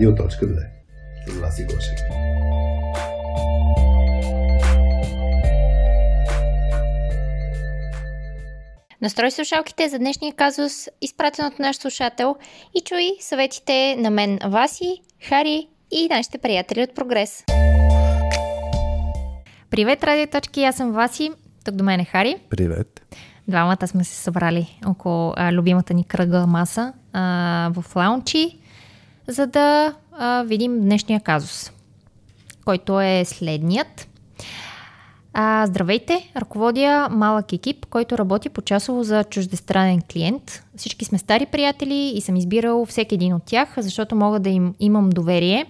Радио.2 с Васи Гошев. Настрой слушалките за днешния казус, изпратен от наш слушател и чуй съветите на мен, Васи, Хари и нашите приятели от Прогрес. Привет, радиоточки, аз съм Васи, тук до мен е Хари. Привет. Двамата сме се събрали около а, любимата ни кръгла маса а, в лаунчи, за да а, видим днешния казус, който е следният. А, здравейте, ръководя малък екип, който работи по часово за чуждестранен клиент. Всички сме стари приятели и съм избирал всеки един от тях, защото мога да им имам доверие.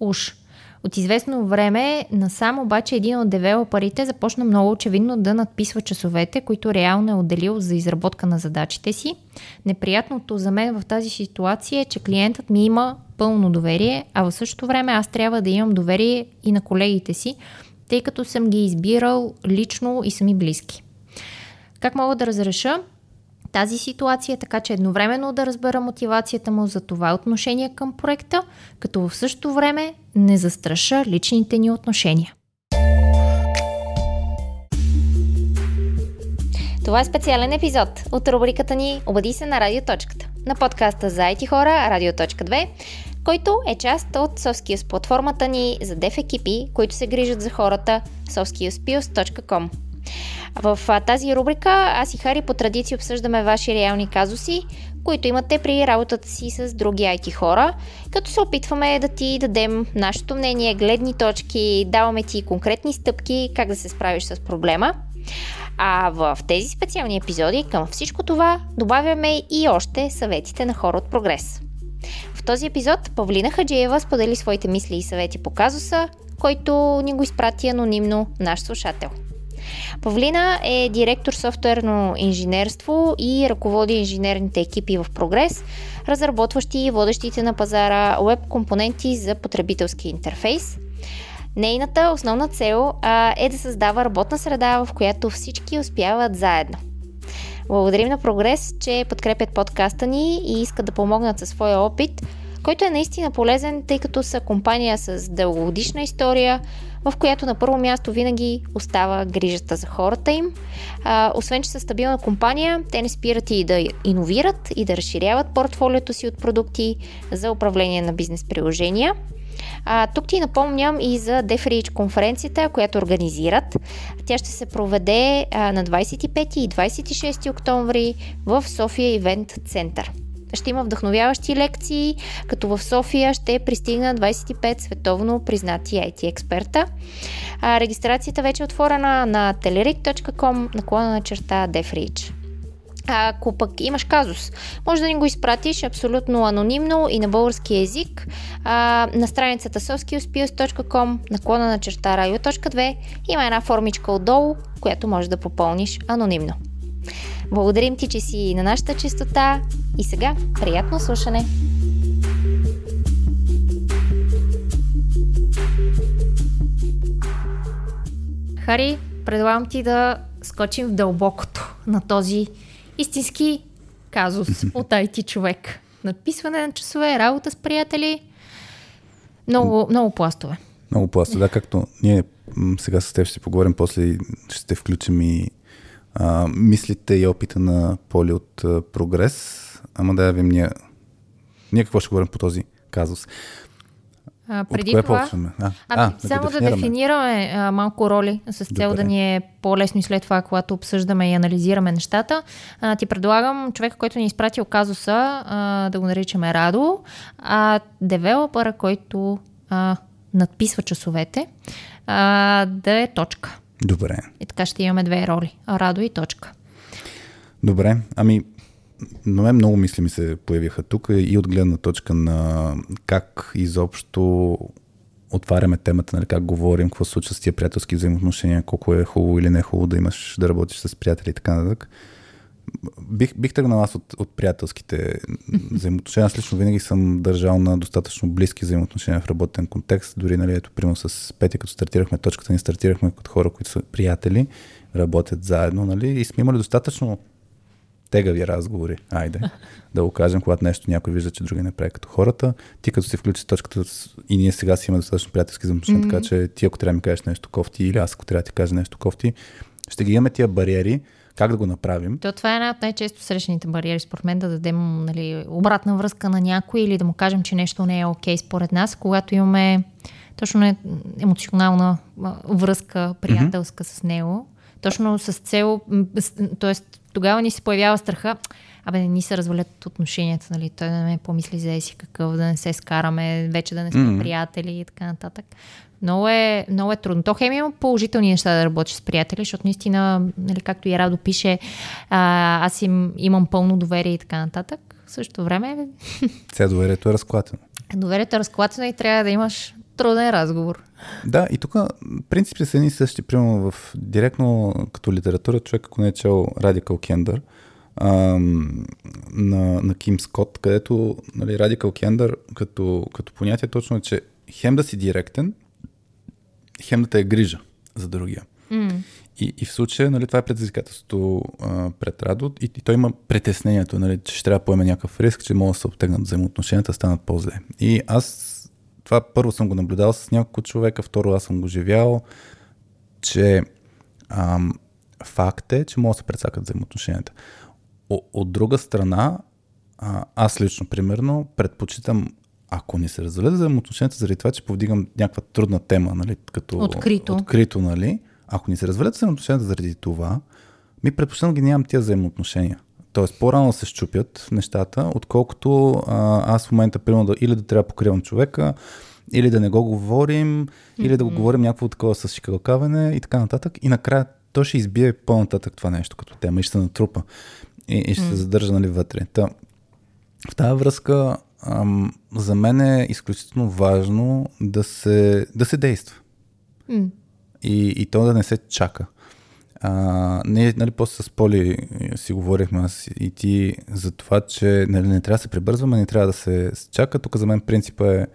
Уж от известно време насам обаче един от девелоперите започна много очевидно да надписва часовете, които реално е отделил за изработка на задачите си. Неприятното за мен в тази ситуация е, че клиентът ми има пълно доверие, а в същото време аз трябва да имам доверие и на колегите си, тъй като съм ги избирал лично и сами близки. Как мога да разреша? Тази ситуация, така че едновременно да разбера мотивацията му за това отношение към проекта, като в същото време не застраша личните ни отношения. Това е специален епизод от рубриката ни Обади се на радиоточката на подкаста за IT хора Радиоточка 2, който е част от SoftSkills платформата ни за деф екипи, които се грижат за хората softskillspills.com. В тази рубрика аз и Хари по традиция обсъждаме ваши реални казуси, които имате при работата си с други IT хора, като се опитваме да ти дадем нашето мнение, гледни точки, даваме ти конкретни стъпки как да се справиш с проблема. А в тези специални епизоди към всичко това добавяме и още съветите на хора от прогрес. В този епизод Павлина Хаджиева сподели своите мисли и съвети по казуса, който ни го изпрати анонимно наш слушател. Павлина е директор софтуерно инженерство и ръководи инженерните екипи в Прогрес, разработващи и водещите на пазара веб компоненти за потребителски интерфейс. Нейната основна цел а, е да създава работна среда, в която всички успяват заедно. Благодарим на Прогрес, че подкрепят подкаста ни и искат да помогнат със своя опит, който е наистина полезен, тъй като са компания с дългогодишна история, в която на първо място винаги остава грижата за хората им. А, освен, че са стабилна компания, те не спират и да иновират и да разширяват портфолиото си от продукти за управление на бизнес приложения. А, тук ти напомням и за DevReach конференцията, която организират. Тя ще се проведе а, на 25 и 26 октомври в София Ивент Център ще има вдъхновяващи лекции, като в София ще пристигна 25 световно признати IT експерта. А, регистрацията вече е отворена на telerik.com наклона на черта DevReach. Ако пък имаш казус, може да ни го изпратиш абсолютно анонимно и на български язик а, на страницата soskillspills.com наклона на черта radio.2 има една формичка отдолу, която може да попълниш анонимно. Благодарим ти, че си на нашата чистота и сега приятно слушане! Хари, предлагам ти да скочим в дълбокото на този истински казус от IT човек. Надписване на часове, работа с приятели. Много, много пластове. Много пластове, да, както ние сега с теб ще поговорим, после ще включим и а, мислите и опита на Поли от а, Прогрес. Ама да явим ние. Ние какво ще говорим по този казус? А, преди от това, почваме? А, а, а, само да, да дефинираме а, малко роли с цел да ни е по-лесно и след това, когато обсъждаме и анализираме нещата. А, ти предлагам човека, който ни е изпратил казуса, а, да го наричаме Радо, а девелопера, който а, надписва часовете, а, да е точка. Добре. И така ще имаме две роли. Радо и точка. Добре. Ами, но мен много мисли ми се появиха тук и от гледна точка на как изобщо отваряме темата, нали, как говорим, какво се случва с тия приятелски взаимоотношения, колко е хубаво или не е хубаво да имаш да работиш с приятели и така нататък. Бих, бих тръгнал аз от, от приятелските взаимоотношения. Аз лично винаги съм държал на достатъчно близки взаимоотношения в работен контекст. Дори, нали, ето, примерно с Петя, като стартирахме точката ни, стартирахме като хора, които са приятели, работят заедно, нали, и сме имали достатъчно тегави разговори, айде, да го кажем, когато нещо някой вижда, че други не прави като хората. Ти като си включи точката и ние сега си имаме достатъчно приятелски взаимоотношения, mm-hmm. така че ти ако трябва да ми кажеш нещо кофти или аз ако трябва да ти кажа нещо кофти, ще ги имаме тия бариери, как да го направим? То това е една от най-често срещаните бариери, според мен, да дадем нали, обратна връзка на някой или да му кажем, че нещо не е окей okay, според нас, когато имаме точно емоционална връзка, приятелска mm-hmm. с него. Точно с цел, т.е. тогава ни се появява страха, абе, не ни се развалят отношенията, нали, той да не ме помисли за си какъв, да не се скараме, вече да не сме mm-hmm. приятели и така нататък. Много е, много е трудно. То хем има положителни неща да работиш с приятели, защото наистина, нали, както и Радо пише, а, аз им, имам пълно доверие и така нататък. В същото време... Сега доверието е разклатено. Доверието е разклатено и трябва да имаш труден разговор. Да, и тук принципите са едни същи. Примерно в директно като литература, човек, ако не е чел Радикал Кендър, на, на Ким Скот, където нали, Радикал Кендър като, като понятие точно е, че хем да си директен, хем да те е грижа за другия. Mm. И, и в случая, нали, това е предизвикателството а, пред Радо и, и той има притеснението, нали, че ще трябва да поеме някакъв риск, че могат да се обтегнат взаимоотношенията, станат по-зле. И аз това първо съм го наблюдал с няколко човека, второ аз съм го живял, че ам, факт е, че могат да се прецакат взаимоотношенията. О, от друга страна, а, аз лично, примерно, предпочитам ако ни се развалят взаимоотношенията заради това, че повдигам някаква трудна тема, нали, като открито, открито нали, ако ни се развалят взаимоотношенията заради това, ми предпочитам ги нямам тия взаимоотношения. Тоест, по-рано се щупят нещата, отколкото а, аз в момента, примерно, да, или да трябва да покривам човека, или да не го говорим, mm-hmm. или да го говорим някакво такова с шикалкаване и така нататък. И накрая то ще избие по-нататък това нещо като тема и ще се натрупа и, и ще mm-hmm. се задържа нали, вътре. Та, в тази връзка ам, за мен е изключително важно да се, да се действа. Mm. И, и то да не се чака. А, ние, нали, после с Поли си говорихме аз и ти за това, че нали, не трябва да се прибързваме, не трябва да се чака. Тук за мен принципа е,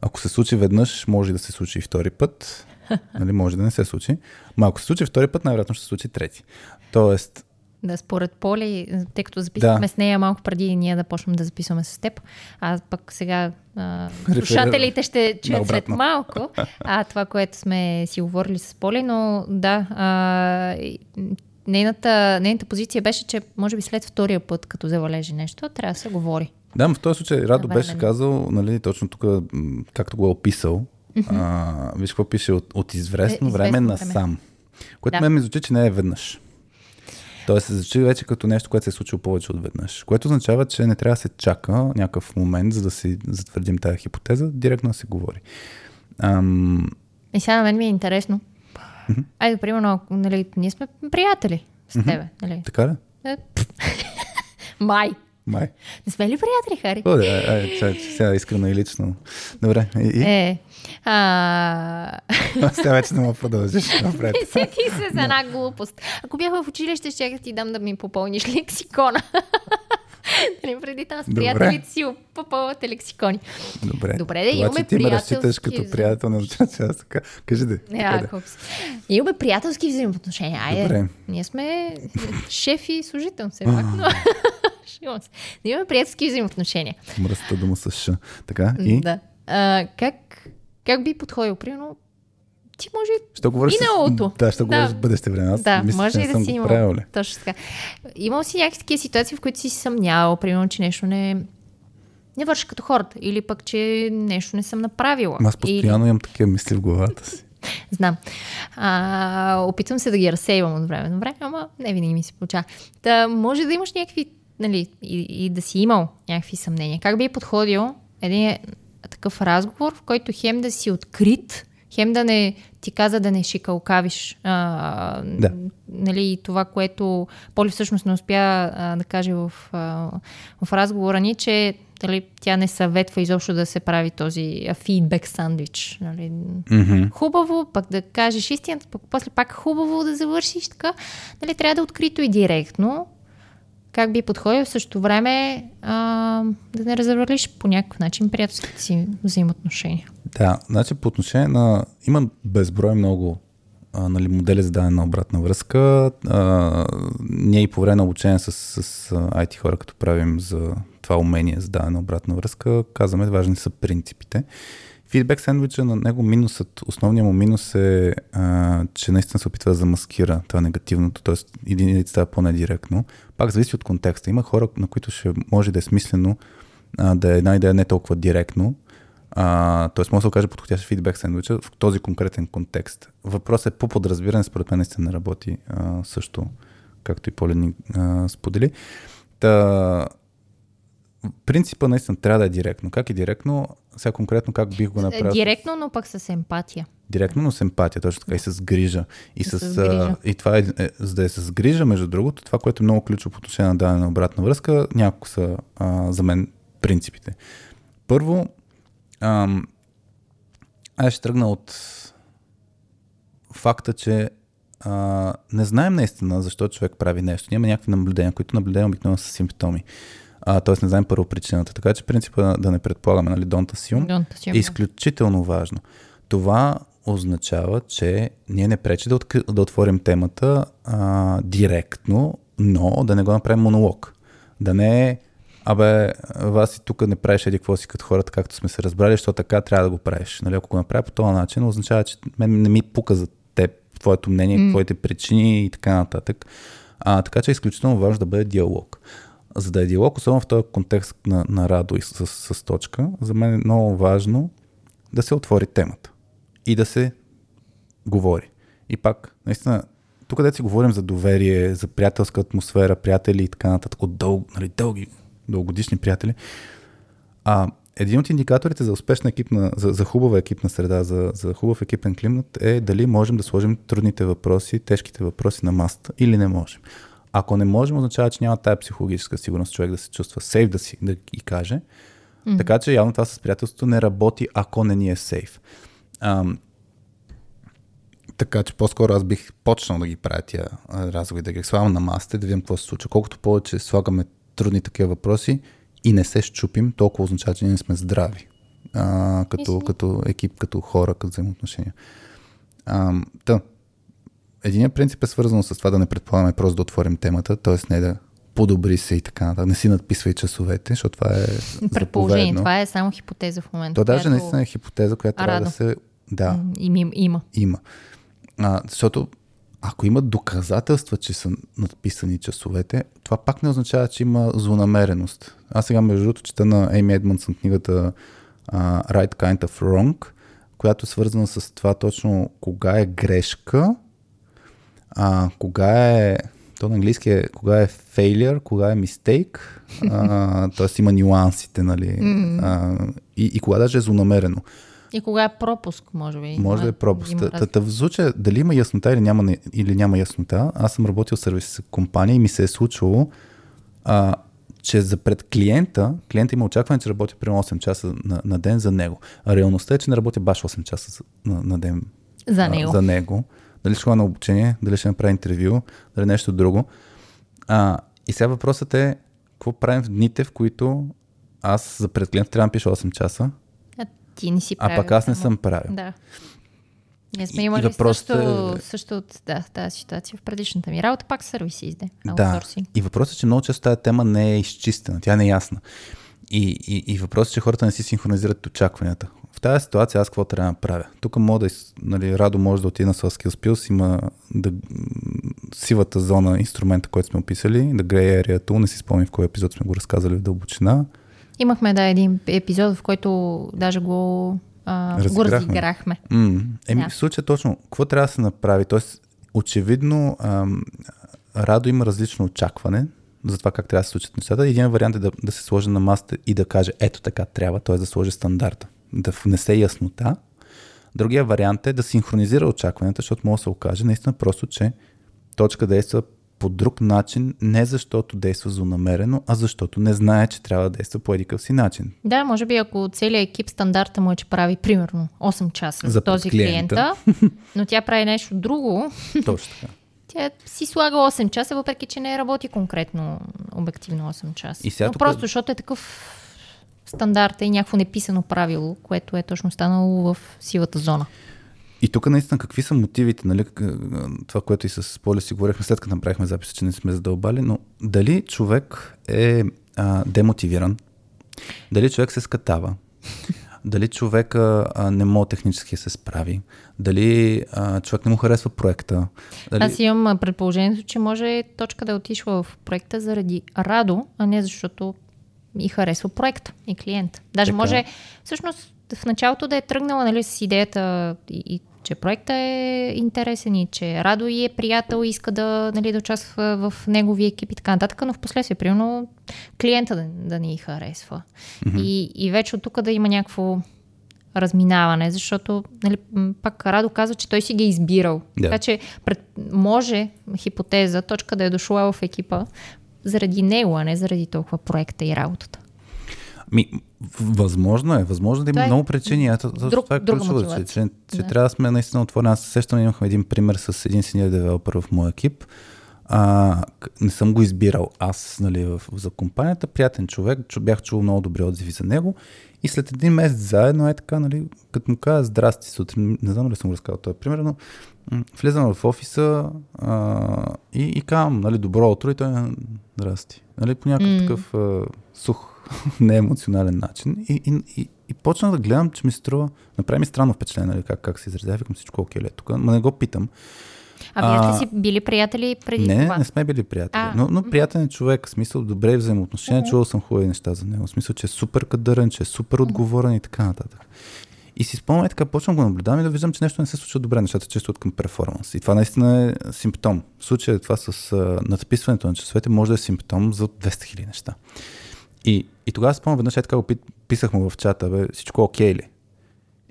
ако се случи веднъж, може да се случи и втори път. Нали, може да не се случи. Но ако се случи втори път, най-вероятно ще се случи трети. Тоест, да, според Поли, тъй като записахме да. с нея малко преди ние да почнем да записваме с теб, а пък сега а, слушателите ще чуят след малко а, това, което сме си говорили с Поли, но да, а, нейната, нейната позиция беше, че може би след втория път, като завалежи нещо, трябва да се говори. Да, в този случай Радо беше казал, нали, точно тук, както го е описал, mm-hmm. а, виж какво пише от, от известно, е, време, време насам. Което да. ме ми звучи, че не е веднъж. Тоест се зачи вече като нещо, което се е случило повече от веднъж. Което означава, че не трябва да се чака някакъв момент, за да си затвърдим тази хипотеза, директно да се говори. Ам... И сега на мен ми е интересно. Mm-hmm. Айде, примерно, нали, ние сме приятели с mm-hmm. тебе. Нали? Така ли? Е, Май. Май. Не сме ли приятели, Хари? О, да, ай, сега, сега искрено и лично. Добре. И, и? Е, а... Сега вече не мога продължиш напред. Сети се за една глупост. Ако бях в училище, ще ти дам да ми попълниш лексикона. Нали, преди там с приятелите си попълвате лексикони. Добре. Добре, да имаме ти ме разчиташ като приятел, не че аз така. Кажи да. Yeah, имаме приятелски взаимоотношения. Айде. Добре. Ние сме шеф и служител, все пак. Но... Да имаме приятелски взаимоотношения. Мръста дума с. Така и? Да. А, как, как би подходил? Примерно, ти може ще говориш миналото. С... Да, ще да. говориш в бъдеще време. Аз да, мисля, може и да си имал. Правил, Точно така. Имал си някакви такива ситуации, в които си съмнявал, примерно, че нещо не, не върши като хората. Или пък, че нещо не съм направила. Аз постоянно или... имам такива мисли в главата си. Знам. А, опитвам се да ги разсейвам от време на време, ама не винаги ми се получава. Та, може да имаш някакви нали, и, и да си имал някакви съмнения. Как би подходил един такъв разговор, в който хем да си открит, хем да не ти каза да не шикалкавиш а, да. нали, това, което Поли всъщност не успя а, да каже в, а, в разговора ни, че дали, тя не съветва изобщо да се прави този фидбек сандвич. Нали. Mm-hmm. Хубаво, пък да кажеш истината, пък после пак хубаво да завършиш така. Нали, трябва да е открито и директно как би подходил в същото време а, да не развалиш по някакъв начин приятелските си взаимоотношения. Да, значи по отношение на... Има безброй много а, нали, модели за дадена обратна връзка. А, ние и по време на обучение с, с IT хора, като правим за това умение за дадена обратна връзка, казваме, важни са принципите. Фидбек сендвича на него минусът, основният му минус е, а, че наистина се опитва да замаскира това негативното, т.е. единицата става по-недиректно. Пак зависи от контекста. Има хора, на които ще може да е смислено а, да е една идея не толкова директно, а, т.е. може да се окаже подходящ фидбек сендвича в този конкретен контекст. Въпросът е по подразбиране, според мен наистина работи а, също, както и Полин сподели. Та, принципа наистина трябва да е директно. Как е директно? Сега конкретно как бих го направил? Директно, но пък с емпатия. Директно, но с емпатия, точно така и с грижа. И, с, с грижа. и това е, е, за да е с грижа, между другото, това, което е много ключово по отношение на дадена обратна връзка, няколко са а, за мен принципите. Първо, ам, аз ще тръгна от факта, че а, не знаем наистина защо човек прави нещо. Няма някакви наблюдения, които наблюдения обикновено са симптоми. Тоест не знаем първо причината. Така че принципа да не предполагаме, нали, don't assume, don't assume е изключително важно. Това означава, че ние не пречи да, откри, да отворим темата а, директно, но да не го направим монолог. Да не е, абе, вас и тук не правиш еди какво си като хората, както сме се разбрали, защото така трябва да го правиш. Нали, ако го направя по този начин, означава, че мен не ми пука за теб, твоето мнение, mm. твоите причини и така нататък. А, така че е изключително важно да бъде диалог за да е диалог, особено в този контекст на, на Радо и с, с, с точка, за мен е много важно да се отвори темата и да се говори. И пак, наистина, тук където си говорим за доверие, за приятелска атмосфера, приятели и така нататък, от дъл, нали, дълги, дългогодишни приятели, а един от индикаторите за успешна екипна, за, за хубава екипна среда, за, за хубав екипен климат е дали можем да сложим трудните въпроси, тежките въпроси на маста или не можем. Ако не можем, означава, че няма тая психологическа сигурност човек да се чувства сейф да си да ги каже. Mm-hmm. Така че явно това с приятелството не работи, ако не ни е сейф. Ам, така че по-скоро аз бих почнал да ги правя тия разговори, да ги слагам на масата да видим какво се случва. Колкото повече слагаме трудни такива въпроси и не се щупим, толкова означава, че ние не сме здрави. А, като, като екип, като хора, като взаимоотношения. Ам, та, Единият принцип е свързан с това да не предполагаме просто да отворим темата, т.е. не да подобри се и така нататък. Не си надписвай часовете, защото това е Предположение, това е само хипотеза в момента. То която... даже наистина е хипотеза, която а, трябва да се... Да. Им, има. Има. А, защото ако има доказателства, че са надписани часовете, това пак не означава, че има злонамереност. Аз сега, между другото, чета на Ейми Едмонсън книгата uh, Right Kind of Wrong, която е свързана с това точно кога е грешка а, кога е, то на английски е кога е failure, кога е mistake, т.е. има нюансите, нали, а, и, и кога даже е злонамерено. И кога е пропуск, може би. Може да е пропуск. Та, в случая, дали има яснота или няма, или няма яснота, аз съм работил в сервис компания и ми се е случвало, а, че за пред клиента, клиента има очакване, че работи примерно 8 часа на, на ден за него. А реалността е, че не работи баш 8 часа на, на ден за него. А, за него дали ще на обучение, дали ще направи интервю, дали нещо друго. А, и сега въпросът е, какво правим в дните, в които аз за пред клиент трябва да пиша 8 часа, а ти не си правил. А пък аз не съм правил. Да. Ние сме имали и също, е... също от да, тази ситуация в предишната ми работа, пак сервиси изде. Да. И въпросът е, че много често тази тема не е изчистена, тя не е ясна. И, и, и въпросът е, че хората не си синхронизират очакванията в тази ситуация аз какво трябва да направя? Тук мога да, нали, Радо може да отиде на Skill Skills, има да, сивата зона, инструмента, който сме описали, да Grey Area Tool, не си спомням в кой епизод сме го разказали в дълбочина. Имахме, да, един епизод, в който даже го, а, го разиграхме. Mm. Еми, да. в случая точно, какво трябва да се направи? Тоест, очевидно, ам, Радо има различно очакване за това как трябва да се случат нещата. Един вариант е да, да се сложи на маста и да каже, ето така трябва, т.е. да сложи стандарта да внесе яснота. Другия вариант е да синхронизира очакванията, защото може да се окаже наистина просто, че точка действа по друг начин, не защото действа злонамерено, а защото не знае, че трябва да действа по едикъв си начин. Да, може би ако целият екип стандарта му е, че прави примерно 8 часа за този клиента, клиента но тя прави нещо друго. Точно така. Тя си слага 8 часа, въпреки че не работи конкретно обективно 8 часа. И сега Но тук... просто защото е такъв стандарта и някакво неписано правило, което е точно станало в сивата зона. и тук наистина какви са мотивите, нали, това, което и с Поля си говорихме след като направихме записа, че не сме задълбали, но дали човек е а, демотивиран, дали човек се скатава, дали човека а, не може технически се справи, дали а, човек не му харесва проекта. Дали... Аз имам предположението, че може точка да е отишла в проекта заради радо, а не защото и харесва проекта и клиента. Даже така. може всъщност в началото да е тръгнала нали, с идеята и, и че проектът е интересен и че Радо и е приятел и иска да, нали, да участва в негови екип и така нататък, но в последствие, примерно, клиента да, да ни харесва. Mm-hmm. И, и вече от тук да има някакво разминаване, защото нали, пак Радо казва, че той си ги е избирал. Yeah. Така че пред, може хипотеза, точка да е дошла в екипа заради него, а не заради толкова проекта и работата. Ми, възможно е, възможно да има е много причини. Ето, друг, това е ключово, че, че, че да. трябва да сме наистина отворени. Аз сещам, имахме един пример с един синьор девелопер в моя екип. А, не съм го избирал аз нали, в, за компанията, приятен човек, чу, бях чул много добри отзиви за него и след един месец заедно е така, нали, като му каза здрасти сутрин, не знам ли съм го разказал този пример, но влизам в офиса а, и, и казвам, нали, добро утро и той здрасти. Нали, по някакъв mm. такъв а, сух неемоционален начин. И, и, и, и почнах да гледам, че ми се струва, направи ми странно впечатление, нали, как, как се изразява, викам всичко окей ли тук, но не го питам. А вие сте си били приятели преди не, това? Не, не сме били приятели. А, но, но приятен е човек, в смисъл добре взаимоотношения, uh-huh. чувал съм хубави неща за него. В смисъл, че е супер кадърен, че е супер отговорен и така нататък. И си спомням и така, почвам го наблюдавам и да виждам, че нещо не се случва добре, нещата често от към перформанс. И това наистина е симптом. В случая това с а, надписването на часовете може да е симптом за 200 хиляди неща. И, и тогава спомням веднъж, е така го писах му в чата, бе, всичко окей ли?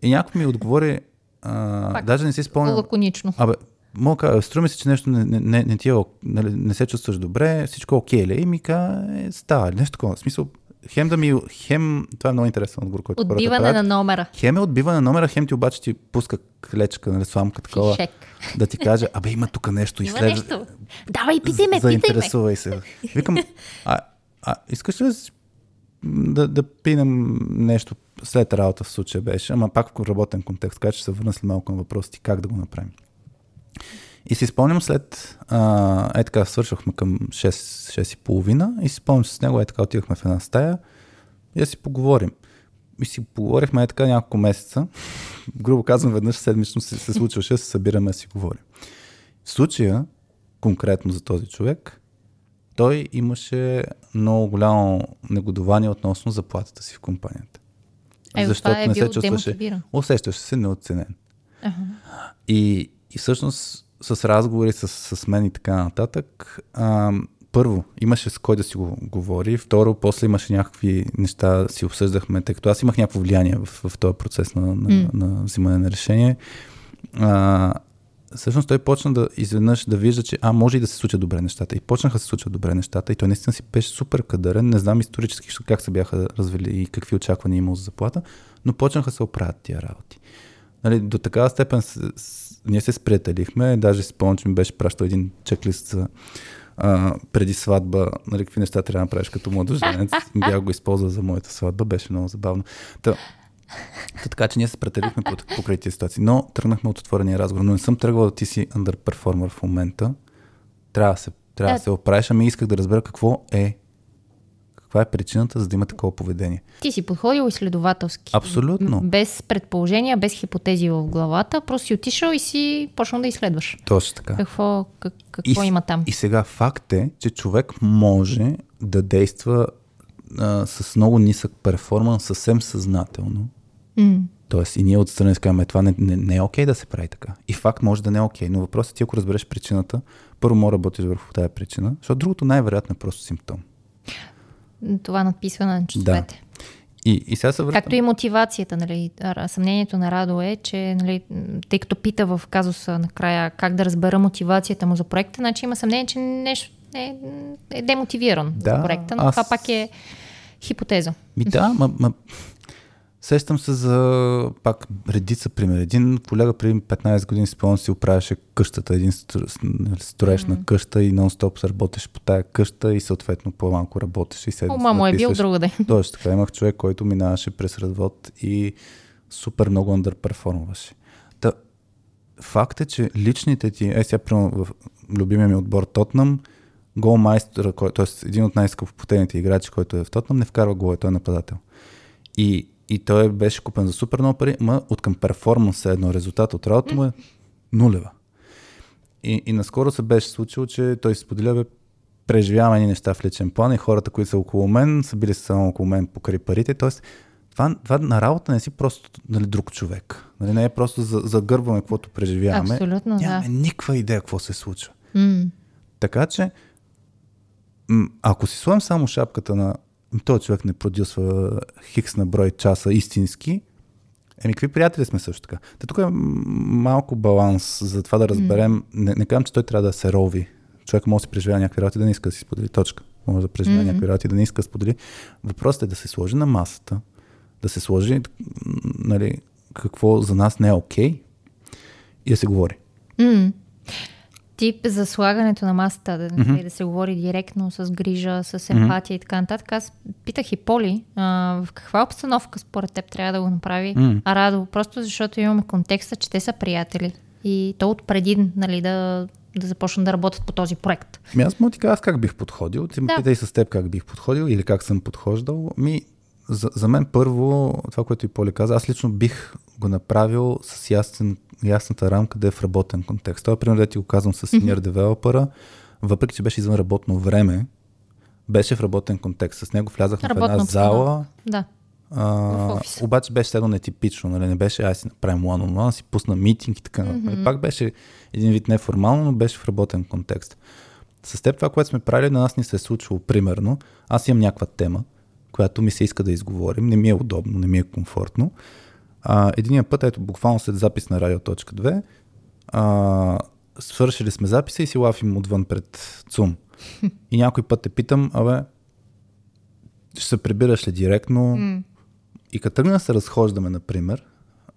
И някой ми отговори, а, Пак, даже не си спомням. Лаконично. Абе, мога струми се, че нещо не, не, не, не, ти е, не, нали, не се чувстваш добре, всичко окей ли? И ми каза, е, става нещо такова. В смисъл, хем да ми, хем, това е много интересен отговор, който Отбиване на номера. Хем е отбиване на номера, хем ти обаче ти пуска клечка, нали, сламка такова. Да ти каже, абе има тук нещо. Има след... нещо. Давай, питай ме, Заинтересувай се. Викам, а, а искаш ли да да, да пинем нещо след работа в случая беше, ама пак в работен контекст, така че се върна след малко на въпросите как да го направим. И си спомням след, а, е така, свършвахме към 6, 6 и половина и си спомням, с него е така отивахме в една стая и да си поговорим. И си поговорихме е така няколко месеца. Грубо казвам, веднъж седмично се, се случваше се събираме да си говорим. В случая, конкретно за този човек, той имаше много голямо негодование относно заплатата си в компанията. Е, защото е не се чувстваше. Усещаше се неоценен. Uh-huh. И, и всъщност с разговори с, с мен и така нататък, а, първо, имаше с кой да си го говори, второ, после имаше някакви неща, си обсъждахме, тъй като аз имах някакво влияние в, в този процес на, на, mm. на, взимане на решение. А, всъщност той почна да изведнъж да вижда, че а, може и да се случат добре нещата. И почнаха да се случат добре нещата. И той наистина си беше супер кадърен. Не знам исторически как се бяха развили и какви очаквания имал за заплата, но почнаха се оправят тия работи. Нали, до такава степен ние се сприятелихме. Даже си спомням, че ми беше пращал един чеклист за а, преди сватба, нали, какви неща трябва да направиш като младоженец. Бях го използвал за моята сватба, беше много забавно. Та, Та, така че ние се претелихме покрай тези ситуации. Но тръгнахме от отворения разговор. Но не съм тръгвал да ти си underperformer в момента. Трябва да се, трябва да. да се оправиш, ами исках да разбера какво е каква е причината, за да има такова поведение? Ти си подходил изследователски. Абсолютно. Без предположения, без хипотези в главата, просто си отишъл и си почнал да изследваш. Точно така. Какво, как, какво и, има там? И сега факт е, че човек може да действа а, с много нисък перформанс съвсем съзнателно Mm. Тоест и ние отстрани казваме, това не, не, не е окей okay да се прави така. И факт може да не е окей, okay, но въпросът е ти, ако разбереш причината, първо може да работиш върху тази причина, защото другото най-вероятно е просто симптом. Това надписване на часовете. Да. И, и сега се връщам. Както и мотивацията, нали, съмнението на Радо е, че нали, тъй като пита в казуса накрая как да разбера мотивацията му за проекта, значи има съмнение, че нещо е, е демотивиран да, за проекта, но аз... това пак е хипотеза. Ми да, ма, ма Сещам се за пак редица пример. Един колега преди 15 години спомням си оправяше къщата, един строеж mm-hmm. на къща и нон-стоп работеше по тая къща и съответно по-малко работеше и седмица. Ома му е бил другаде. Точно така. Имах човек, който минаваше през развод и супер много underperformваше. Та, факт е, че личните ти, е сега примерно в любимия ми отбор Тотнам, голмайстъра, т.е. един от най-скъпопотените играчи, който е в Тотнам, не вкарва гол, той е нападател. И, и той беше купен за супер много пари, ма от към перформанс е едно резултат от работа му е нулева. И, и наскоро се беше случило, че той споделя, бе, преживяваме неща в личен план и хората, които са около мен, са били само около мен покрай парите. Тоест, това, това на работа не си просто нали, друг човек. Нали, не е просто за, загърбваме каквото преживяваме. Абсолютно, Нямаме да. никаква идея какво се случва. М. Така че, ако си сложим само шапката на този човек не продюсва хикс на брой часа истински, еми какви приятели сме също така. Та тук е малко баланс за това да разберем. Не, не казвам, че той трябва да се рови. Човек може да си преживява някакви работи да не иска да си сподели. Точка. Може да преживява Мгм. някакви работи да не иска да сподели. Въпросът е да се сложи на масата, да се сложи нали, какво за нас не е окей и да се говори. М. Тип за слагането на масата, да, Мгм. да се говори директно, с грижа, с емпатия и така нататък. Аз питах и Поли, а, в каква обстановка според теб трябва да го направи а Радо, просто защото имаме контекста, че те са приятели. И то отпреди нали, да, да започнат да работят по този проект. Ми аз да ти кажа аз как бих подходил. Ти ме Да. питай с теб как бих подходил или как съм подхождал. Ми, за, за мен първо, това, което и Поли каза, аз лично бих го направил с ясен, ясната рамка да е в работен контекст. Това, пример, да ти го казвам с senior девелопера, въпреки, че беше извън работно време, беше в работен контекст. С него влязахме в една зала, Да. а, обаче беше едно нетипично, нали? не беше ай си направим one on one, си пусна митинг и така. Mm-hmm. Пак беше един вид неформално, но беше в работен контекст. С теб това, което сме правили, на нас ни се е случило примерно. Аз имам някаква тема, която ми се иска да изговорим, не ми е удобно, не ми е комфортно. А, единия път, ето буквално след запис на радио.2, а, свършили сме записа и си лафим отвън пред ЦУМ. И някой път те питам, абе, ще се прибираш ли директно? М. И като тръгна се разхождаме, например,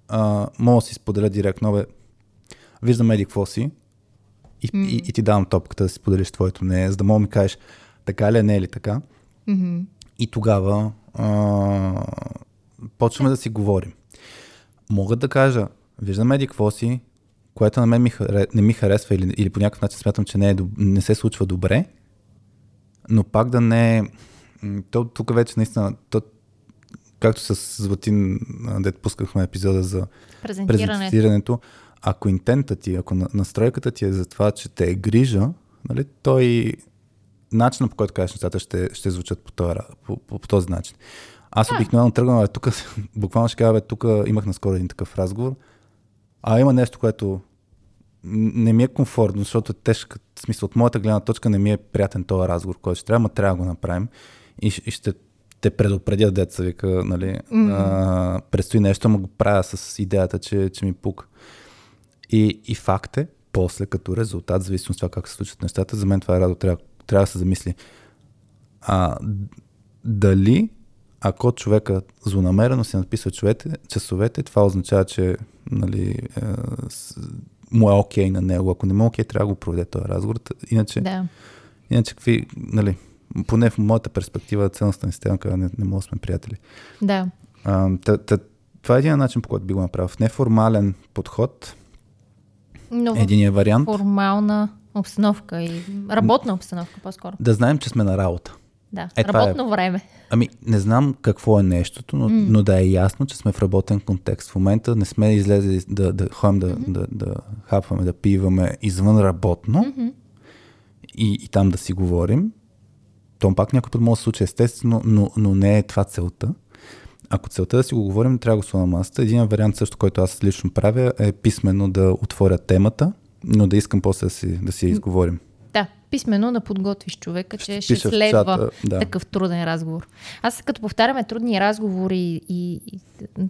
а, мога да си споделя директно, бе, виждам еди какво си и, mm. и, и ти давам топката да си споделиш твоето мнение, за да мога ми кажеш така ли е, не е ли така. Мгм. И тогава а, почваме да си говорим. Мога да кажа, виждам еди какво си, което на мен ми, не ми харесва или, или по някакъв начин смятам, че не, е, не се случва добре, но пак да не е... То, тук вече наистина, то, както с Златин, дет пускахме епизода за Презентиране. презентирането, ако интента ти, ако на- настройката ти е за това, че те е грижа, нали, той начинът по който кажеш нещата ще, ще звучат по този, по, по, по този начин. Аз обикновено тръгвам, бе, тук, буквално ще кажа, бе, тук имах наскоро един такъв разговор, а има нещо, което не ми е комфортно, защото е тежка, в смисъл от моята гледна точка не ми е приятен този разговор, който ще трябва, но трябва да го направим и, и ще те предупредя, деца вика, нали, Мгм. а, предстои нещо, но го правя с идеята, че, че ми пука. И, и факт е, после като резултат, зависимо от това как се случват нещата, за мен това е радо, трябва, трябва да се замисли. А, дали, ако човека злонамерено си написва човете, часовете, това означава, че нали, е, с, му е окей на него. Ако не му е окей, трябва да го проведе този разговор. Иначе, Да. иначе какви, нали, поне в моята перспектива, ценностна система, къде не, не можем да сме приятели. Да. А, та, та, това е един начин, по който би го направил. В неформален подход, Но единия вариант, формална обстановка и работна обстановка по-скоро. да знаем, че сме на работа. Да. Е, е. Работно време. Ами, не знам какво е нещото, но, mm. но да е ясно, че сме в работен контекст. В момента не сме излезли да, да ходим да, mm-hmm. да, да хапваме, да пиваме извън работно Мгм. и, и там да си говорим. То пак някой път може да се случи естествено, но, но не е това целта. Ако целта е да си го говорим, трябва да го сложа на масата. Един вариант също, който аз лично правя, е писменно да отворя темата, но да искам после да си, да си я изговорим. Писменно да подготвиш човека, че Ще ще, следва чата, да. такъв труден разговор. Аз като повтаряме трудни разговори и, и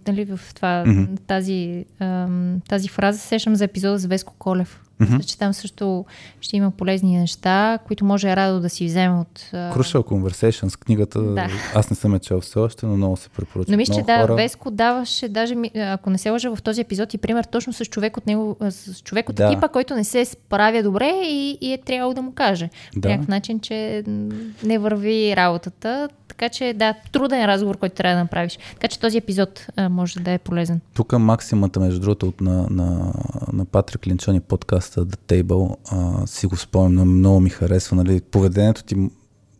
нали, в това, Мгм. тази, ам, тази фраза се сещам за епизода с Веско Колев. Мгм. Мисля, че там също ще има полезни неща, които може Радо да си вземе от... а, Crucial Conversations, книгата, Да. аз не съм я чел все още, но много се препоръчва. Но мисля, че да, хора... Веско даваше, даже, ако не се лъжа в този епизод и пример, точно с човек от него, с човек от Да. екипа, който не се справя добре и, и е трябвало да му каже. По Да. някакъв начин, че не върви работата. Така че да, труден разговор, който трябва да направиш. Така че този епизод а, може да е полезен. Тук максимата, между другото, от на, на, на Патрик Линчони подкаста The Table, а, си го спомням, много ми харесва. Нали, поведението ти,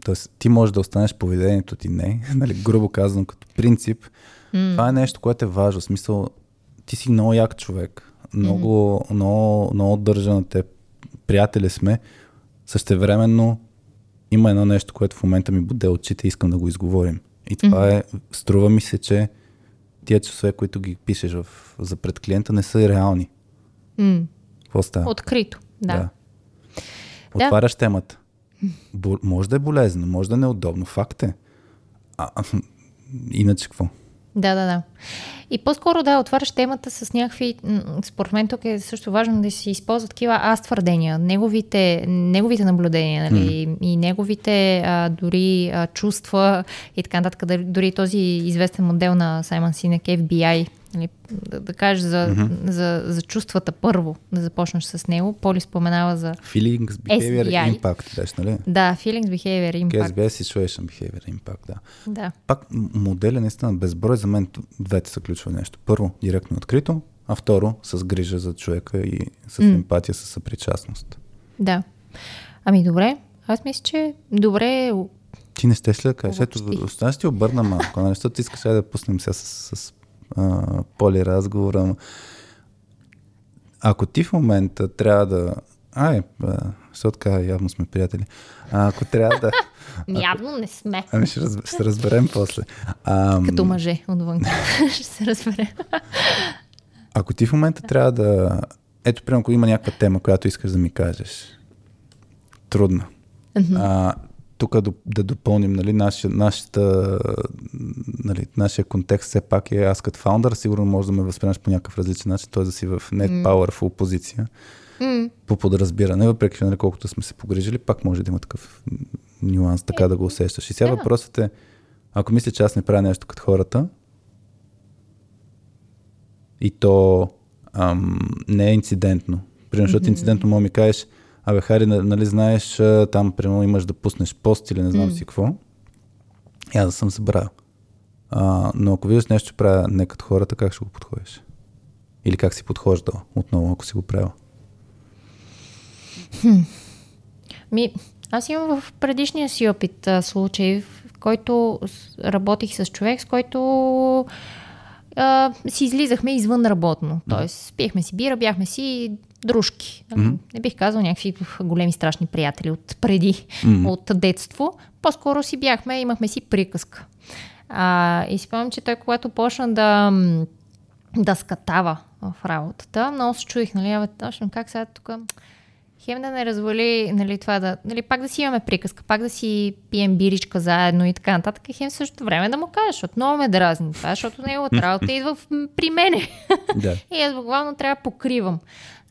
т.е. ти можеш да останеш поведението ти не, нали, грубо казвам, като принцип. Mm. Това е нещо, което е важно. В смисъл, ти си много як човек. Много, mm. много, много държа на теб. Приятели сме. Същевременно има едно нещо, което в момента ми буде очите и искам да го изговорим. И това mm-hmm. е, струва ми се, че тия часове, които ги пишеш в, за пред клиента, не са реални. Mm. Какво става? Открито, да. да. Отваряш да. темата. Бо, може да е болезнено, може да е неудобно. Факт е. А, иначе какво? Да, да, да. И по-скоро да, отваряш темата с някакви, според мен тук е също важно да си използват такива аз твърдения, неговите, неговите наблюдения нали, mm. и неговите а, дори а, чувства и така нататък, дори този известен модел на Саймон Синек, FBI, Нали, да, да кажеш за, mm-hmm. за, за чувствата първо, да започнеш с него. Поли споменава за Feelings, Behavior, SBI. Impact, беше, нали? Да, Feelings, Behavior, Impact. SBS, Situation, Behavior, Impact, да. да. Пак моделя наистина безброй, за мен двете са ключово нещо. Първо, директно открито, а второ, с грижа за човека и с mm. емпатия, с съпричастност. Да. Ами добре, аз мисля, че добре ти не сте ли да кажеш? Ето, оставаш ти обърна малко, нали? Защото искаш да пуснем сега с, с а, поли разговора. Ако ти в момента трябва да... Ай, защото така явно сме приятели. А, ако трябва да... Явно не сме. Ами ще, раз, ще разберем после. А, Като мъже отвън. ще се разберем. ако ти в момента трябва да... Ето, примерно, ако има някаква тема, която искаш да ми кажеш. Трудна. Uh-huh. А, тук да, допълним, нали, нашия, нашата, нали, нашия контекст все пак е аз като фаундър, сигурно може да ме възприемаш по някакъв различен начин, т.е. да си в net mm. powerful позиция, mm. по подразбиране, въпреки че нали, колкото сме се погрежили, пак може да има такъв нюанс, така е, да го усещаш. И сега да. въпросът е, ако мисля, че аз не правя нещо като хората, и то ам, не е инцидентно, примерно, защото mm-hmm. инцидентно мога ми кажеш, Абе, Хари, нали знаеш, там примерно имаш да пуснеш пост или не знам mm. си какво. И аз да съм забравил. А, но ако виждаш нещо, че правя не като хората, как ще го подходиш? Или как си подхождал отново, ако си го правил? Хм. Ми, аз имам в предишния си опит а, случай, в който работих с човек, с който а, си излизахме извън работно. Тоест, пиехме си бира, бяхме си дружки. Mm-hmm. Не бих казал някакви големи страшни приятели от преди, mm-hmm. от детство. По-скоро си бяхме, имахме си приказка. А, и си спомням, че той, когато почна да, да скатава в работата, много се чудих, нали, абе, точно как сега тук хем да не развали, нали, това да, нали, пак да си имаме приказка, пак да си пием биричка заедно и така нататък, хем в същото време да му кажеш, защото много ме дразни това, защото неговата работа идва при мене. Да. и аз буквално трябва да покривам.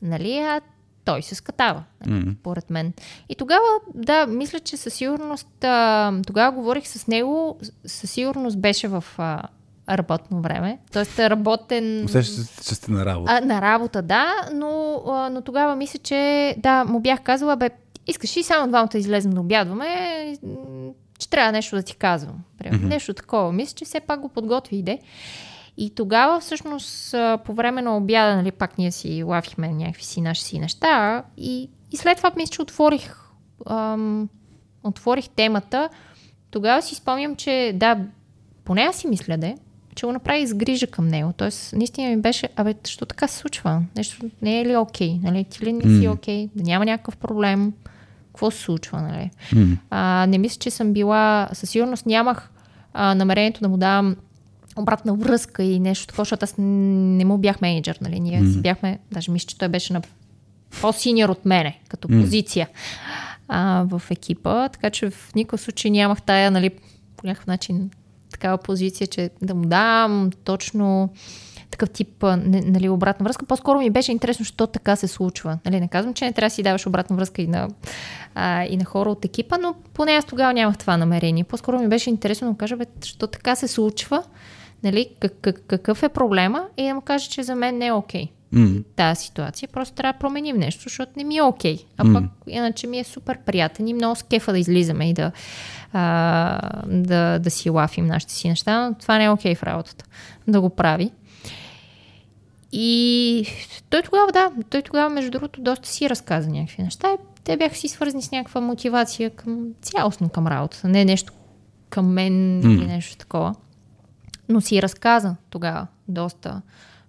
Нали, а той се скатава, нали, mm-hmm. поред мен. И тогава, да, мисля, че със сигурност, а, тогава говорих с него, със сигурност беше в а, работно време. Тоест работен... Усещате, че сте на работа. А, на работа, да, но, а, но тогава мисля, че да, му бях казала, бе, искаш ли само двамата излезем да обядваме, че трябва нещо да ти казвам. Mm-hmm. Нещо такова. Мисля, че все пак го подготви иде. И тогава всъщност по време на обяда, нали, пак ние си лавихме някакви си наши си неща и, и след това мисля, че отворих, ам, отворих темата. Тогава си спомням, че да, поне аз си мисля да че го направи с грижа към него. Тоест, наистина ми беше, абе, що така се случва? Нещо не е ли окей? Okay? Нали? Ти ли не си окей? Okay? Да няма някакъв проблем? Какво се случва? Нали? Mm. А, не мисля, че съм била, със сигурност нямах а, намерението да му давам обратна връзка и нещо такова, защото аз не му бях менеджер, нали? Ние mm. бяхме, даже мисля, че той беше на по-синьор от мене, като mm. позиция а, в екипа, така че в никакъв случай нямах тая, нали, по някакъв начин такава позиция, че да му дам точно такъв тип нали, обратна връзка. По-скоро ми беше интересно, що така се случва. Нали, не казвам, че не трябва да си даваш обратна връзка и на, а, и на хора от екипа, но поне аз тогава нямах това намерение. По-скоро ми беше интересно да кажа, бе, що така се случва, нали, как, как, какъв е проблема и да му кажа, че за мен не е окей. Okay. Mm. тази ситуация. Просто трябва да променим нещо, защото не ми е окей. Okay. А М. пък иначе ми е супер приятен и много с кефа да излизаме и да, а, да, да си лафим нашите си неща, но това не е окей okay в работата да го прави. И той тогава, да, той тогава, между другото, доста си разказа някакви неща. Те бяха си свързани с някаква мотивация към цялостно към работата. Не нещо към мен М. или нещо такова. Но си разказа тогава доста,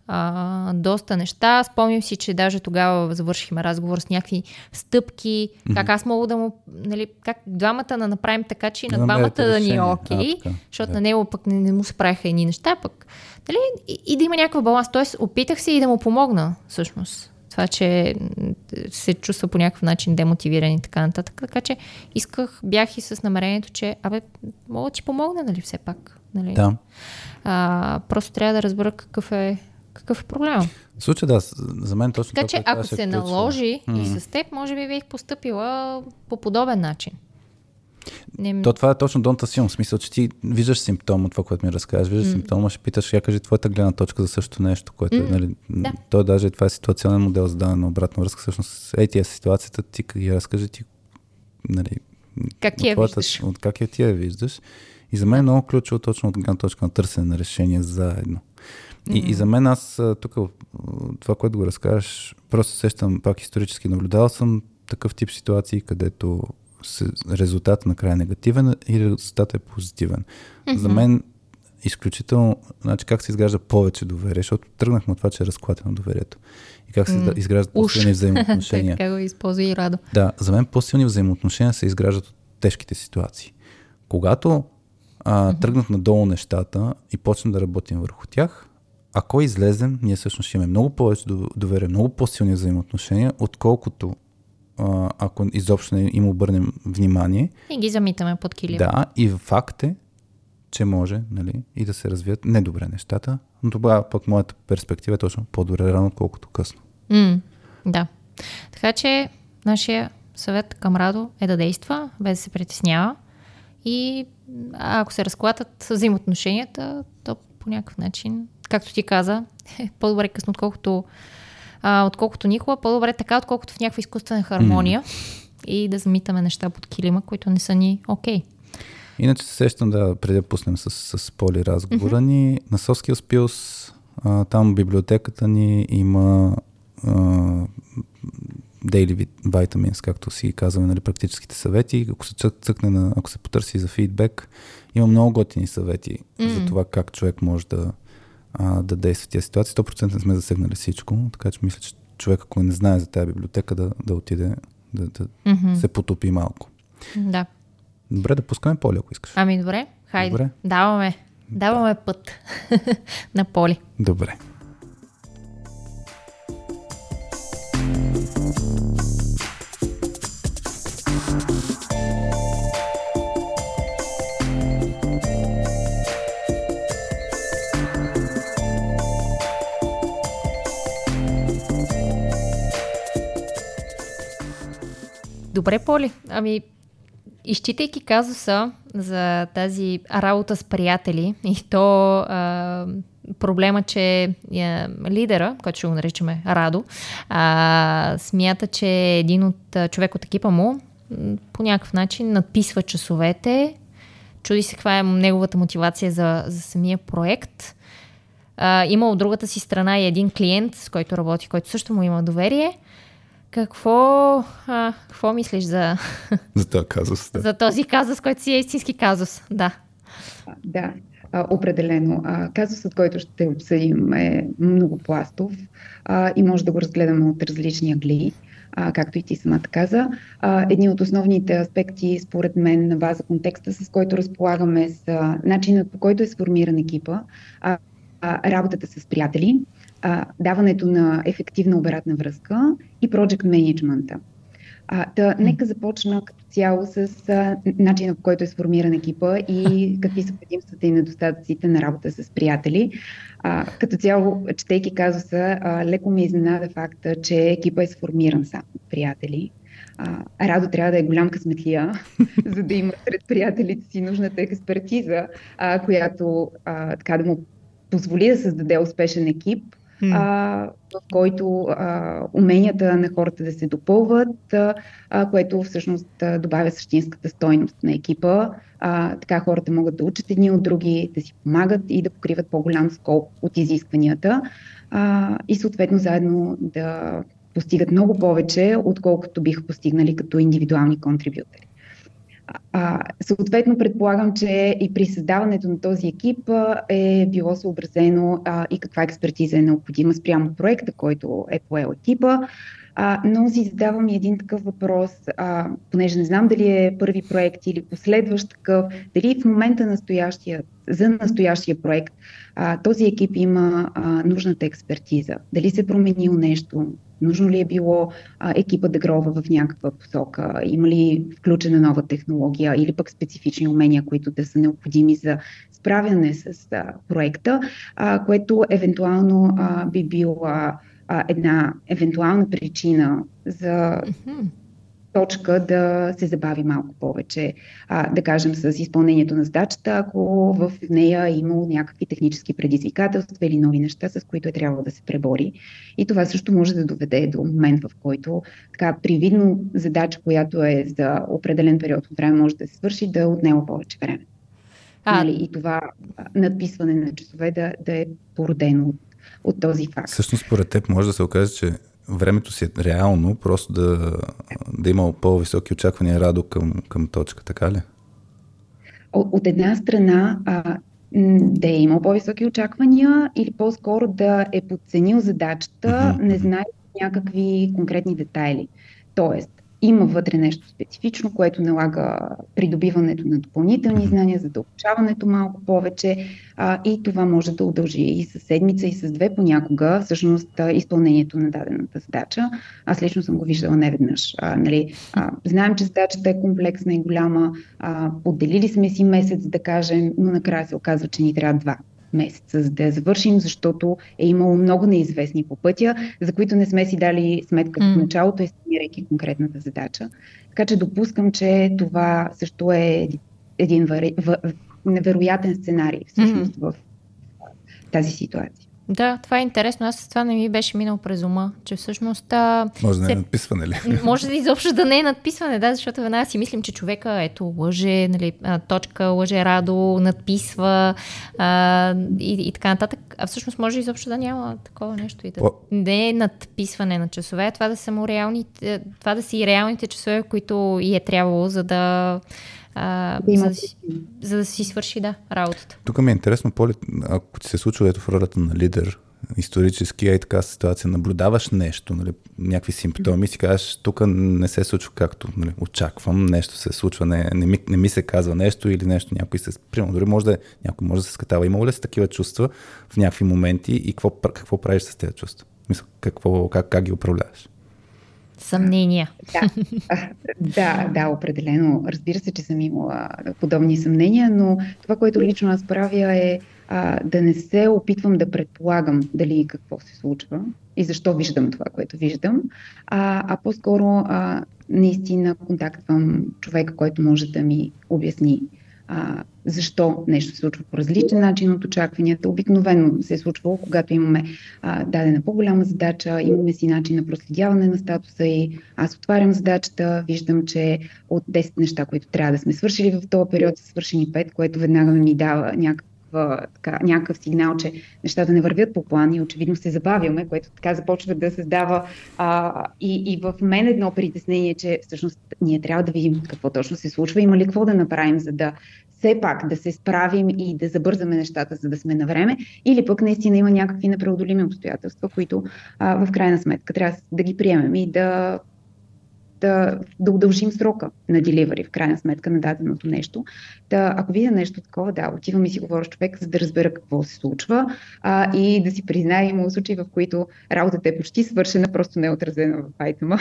а, доста неща. Спомням си, че даже тогава завършихме разговор с някакви стъпки, как аз мога да му, нали, как двамата да направим така, че и на двамата да ни е окей, защото да. на него пък не, не му се правиха едни неща, пък нали, и, и да има някакъв баланс. Тоест, опитах се и да му помогна, всъщност. Това, че се чувства по някакъв начин демотивиран и така нататък. Така че исках, бях и с намерението, че абе, мога да ти помогна, нали, все пак. Нали? Да. А, просто трябва да разбера какъв е, какъв е проблема. В случая да, за мен точно Така това, че ако казах, се е, че- наложи Мгм. и с теб, може би бих поступила по подобен начин. Не, То това е точно don't assume, в смисъл, че ти виждаш симптома, това, което ми разказваш, виждаш М. симптома, ще питаш, я кажи твоята гледна точка за същото нещо, което е, М, нали, да. то даже това е ситуационен модел за даване на обратна връзка, всъщност, ей тия ситуацията, ти ги разкажи ти, нали, как ти я твоята- виждаш? От как я ти я виждаш. И за мен е много ключово точно от гледна точка на търсене на решение заедно. И, и за мен аз тук това, което го разкажеш, просто сещам пак исторически наблюдавал съм такъв тип ситуации, където се, резултатът накрая е негативен и резултатът е позитивен. За мен изключително, значи как се изгражда повече доверие, защото тръгнахме от това, че е разклатено доверието. И как се М. изграждат по-силни взаимоотношения. така го използва и Радо. Да, за мен по-силни взаимоотношения се изграждат от тежките ситуации. Когато а, тръгнат надолу нещата и почнем да работим върху тях, ако излезем, ние всъщност ще имаме много повече до- доверие, много по-силни взаимоотношения, отколкото а, ако изобщо не им обърнем внимание. И ги замитаме под килим. Да, и факт е, че може нали, и да се развият недобре нещата, но тогава пък моята перспектива е точно по-добре рано, отколкото късно. М, да. Така че нашия съвет към Радо е да действа, без да се притеснява. И а, ако се разклатат взаимоотношенията, то по някакъв начин, както ти каза, е по-добре късно, отколкото, а, отколкото никога, по-добре така, отколкото в някаква изкуствена хармония и да замитаме неща под килима, които не са ни окей. Иначе се сещам да, преди да пуснем с, с Поли разговора ни, на Pills, а, там библиотеката ни има а, daily vit- vitamins, както си казваме, нали, практическите съвети. Ако се цък- цъкне на, ако се потърси за фидбек, има много готини съвети Мгм. за това как човек може да, а, да действа в тези ситуации. 100% не сме засегнали всичко, така че мисля, че човек, ако не знае за тази библиотека, да, да отиде да, да Мгм. се потопи малко. Да. Добре, да пускаме Поли, ако искаш. Ами добре, хайде. Добре. Даваме. Даваме път на Поли. Добре. Добре, Поли. Ами, изчитайки казуса за тази работа с приятели и то а, проблема, че а, лидера, който ще го наричаме Радо, а, смята, че един от а, човек от екипа му по някакъв начин надписва часовете, чуди се каква е неговата мотивация за, за самия проект. А, има от другата си страна и един клиент, с който работи, който също му има доверие. Какво, а, какво мислиш за, За този казус. Да. за този казус, който си е истински казус? Да. Да, а, определено. А, Казусът, който ще обсъдим е многопластов а, и може да го разгледаме от различни агли, а, както и ти самата каза. А, Едни от основните аспекти, според мен, на база контекста, с който разполагаме, са начинът по който е сформиран екипа, а, а, работата с приятели, а, даването на ефективна обратна връзка и project менеджмента. А, да, нека започна като цяло с а, начина по който е сформиран екипа и какви са предимствата и недостатъците на работа с приятели. А, като цяло, четейки казуса, а, леко ме изненада факта, че екипа е сформиран само от приятели. А, Радо трябва да е голям късметлия, за да има сред приятелите си нужната експертиза, а, която а, така да му позволи да създаде успешен екип. А, в който а, уменията на хората да се допълват, а, което всъщност а, добавя същинската стойност на екипа. А, така хората могат да учат едни от други, да си помагат и да покриват по-голям скоп от изискванията а, и съответно заедно да постигат много повече, отколкото биха постигнали като индивидуални контрибютори. А, съответно, предполагам, че и при създаването на този екип а, е било съобразено а, и каква експертиза е необходима спрямо проекта, който е поел екипа. А, но си задавам и един такъв въпрос, а, понеже не знам дали е първи проект или последващ такъв, дали в момента настоящия, за настоящия проект а, този екип има а, нужната експертиза, дали се е променило нещо, нужно ли е било а, екипа да грова в някаква посока, има ли включена нова технология или пък специфични умения, които да са необходими за справяне с а, проекта, а, което евентуално а, би била една евентуална причина за точка да се забави малко повече, а, да кажем, с изпълнението на задачата, ако в нея е имало някакви технически предизвикателства или нови неща, с които е трябвало да се пребори. И това също може да доведе до момент, в който така привидно задача, която е за определен период от време, може да се свърши, да отнема повече време. А... Нали? И това надписване на часове да, да е породено от от този факт. Всъщност, според теб може да се окаже, че времето си е реално, просто да, да има по-високи очаквания радо към, към точка, така ли? От, една страна, а, да е имал по-високи очаквания или по-скоро да е подценил задачата, mm-hmm. не знае някакви конкретни детайли. Тоест, има вътре нещо специфично, което налага придобиването на допълнителни знания, задълбочаването малко повече а, и това може да удължи и с седмица, и с две понякога, всъщност изпълнението на дадената задача. Аз лично съм го виждала неведнъж. А, нали, а, знаем, че задачата е комплексна и голяма, а, поделили сме си месец, да кажем, но накрая се оказва, че ни трябва два месеца, за да я завършим, защото е имало много неизвестни по пътя, за които не сме си дали сметка mm. в началото, естимирайки конкретната задача. Така че допускам, че това също е един невероятен сценарий всъщност mm. в тази ситуация. Да, това е интересно. Аз това не ми беше минало през ума, че всъщност... А, може да не е надписване ли? Може да изобщо да не е надписване, да, защото веднага си мислим, че човека, ето, лъже, нали, точка, лъже радо, надписва а, и, и така нататък. А всъщност може изобщо да няма такова нещо и да не е надписване на часове, това да са му реалните, това да са и реалните часове, които и е трябвало, за да а, да за, да си, за да си свърши да, работата. Тук ми е интересно, Поли, ако ти се случва ето в ролята на лидер, исторически, а и така ситуация, наблюдаваш нещо, нали, някакви симптоми, си кажеш, тук не се случва както нали, очаквам, нещо се случва, не, не, ми, не ми се казва нещо или нещо някой се... Примерно, дори може да, някой може да се скатава. Имало ли са такива чувства в някакви моменти и какво, какво правиш с тези чувства? Мисля, какво, как, как ги управляваш? Съмнения. Да, да, да, определено. Разбира се, че съм имала подобни съмнения, но това, което лично аз правя е а, да не се опитвам да предполагам дали какво се случва и защо виждам това, което виждам, а, а по-скоро а, наистина контактвам човека, който може да ми обясни а, защо нещо се случва по различен начин от очакванията. Обикновено се е случвало, когато имаме а, дадена по-голяма задача, имаме си начин на проследяване на статуса и аз отварям задачата, виждам, че от 10 неща, които трябва да сме свършили в този период, са свършени 5, което веднага ми дава някакъв така, някакъв сигнал, че нещата не вървят по план и очевидно се забавяме, което така започва да създава а, и, и в мен едно притеснение, че всъщност ние трябва да видим какво точно се случва, има ли какво да направим, за да все пак да се справим и да забързаме нещата, за да сме на време, или пък наистина има някакви непреодолими обстоятелства, които а, в крайна сметка трябва да ги приемем и да да, да удължим срока на деливари, в крайна сметка, на даденото нещо. Да, ако видя нещо такова, да, отивам и си говоря с човек, за да разбера какво се случва а, и да си призная, има случаи, в които работата е почти свършена, просто не е отразена в айтема.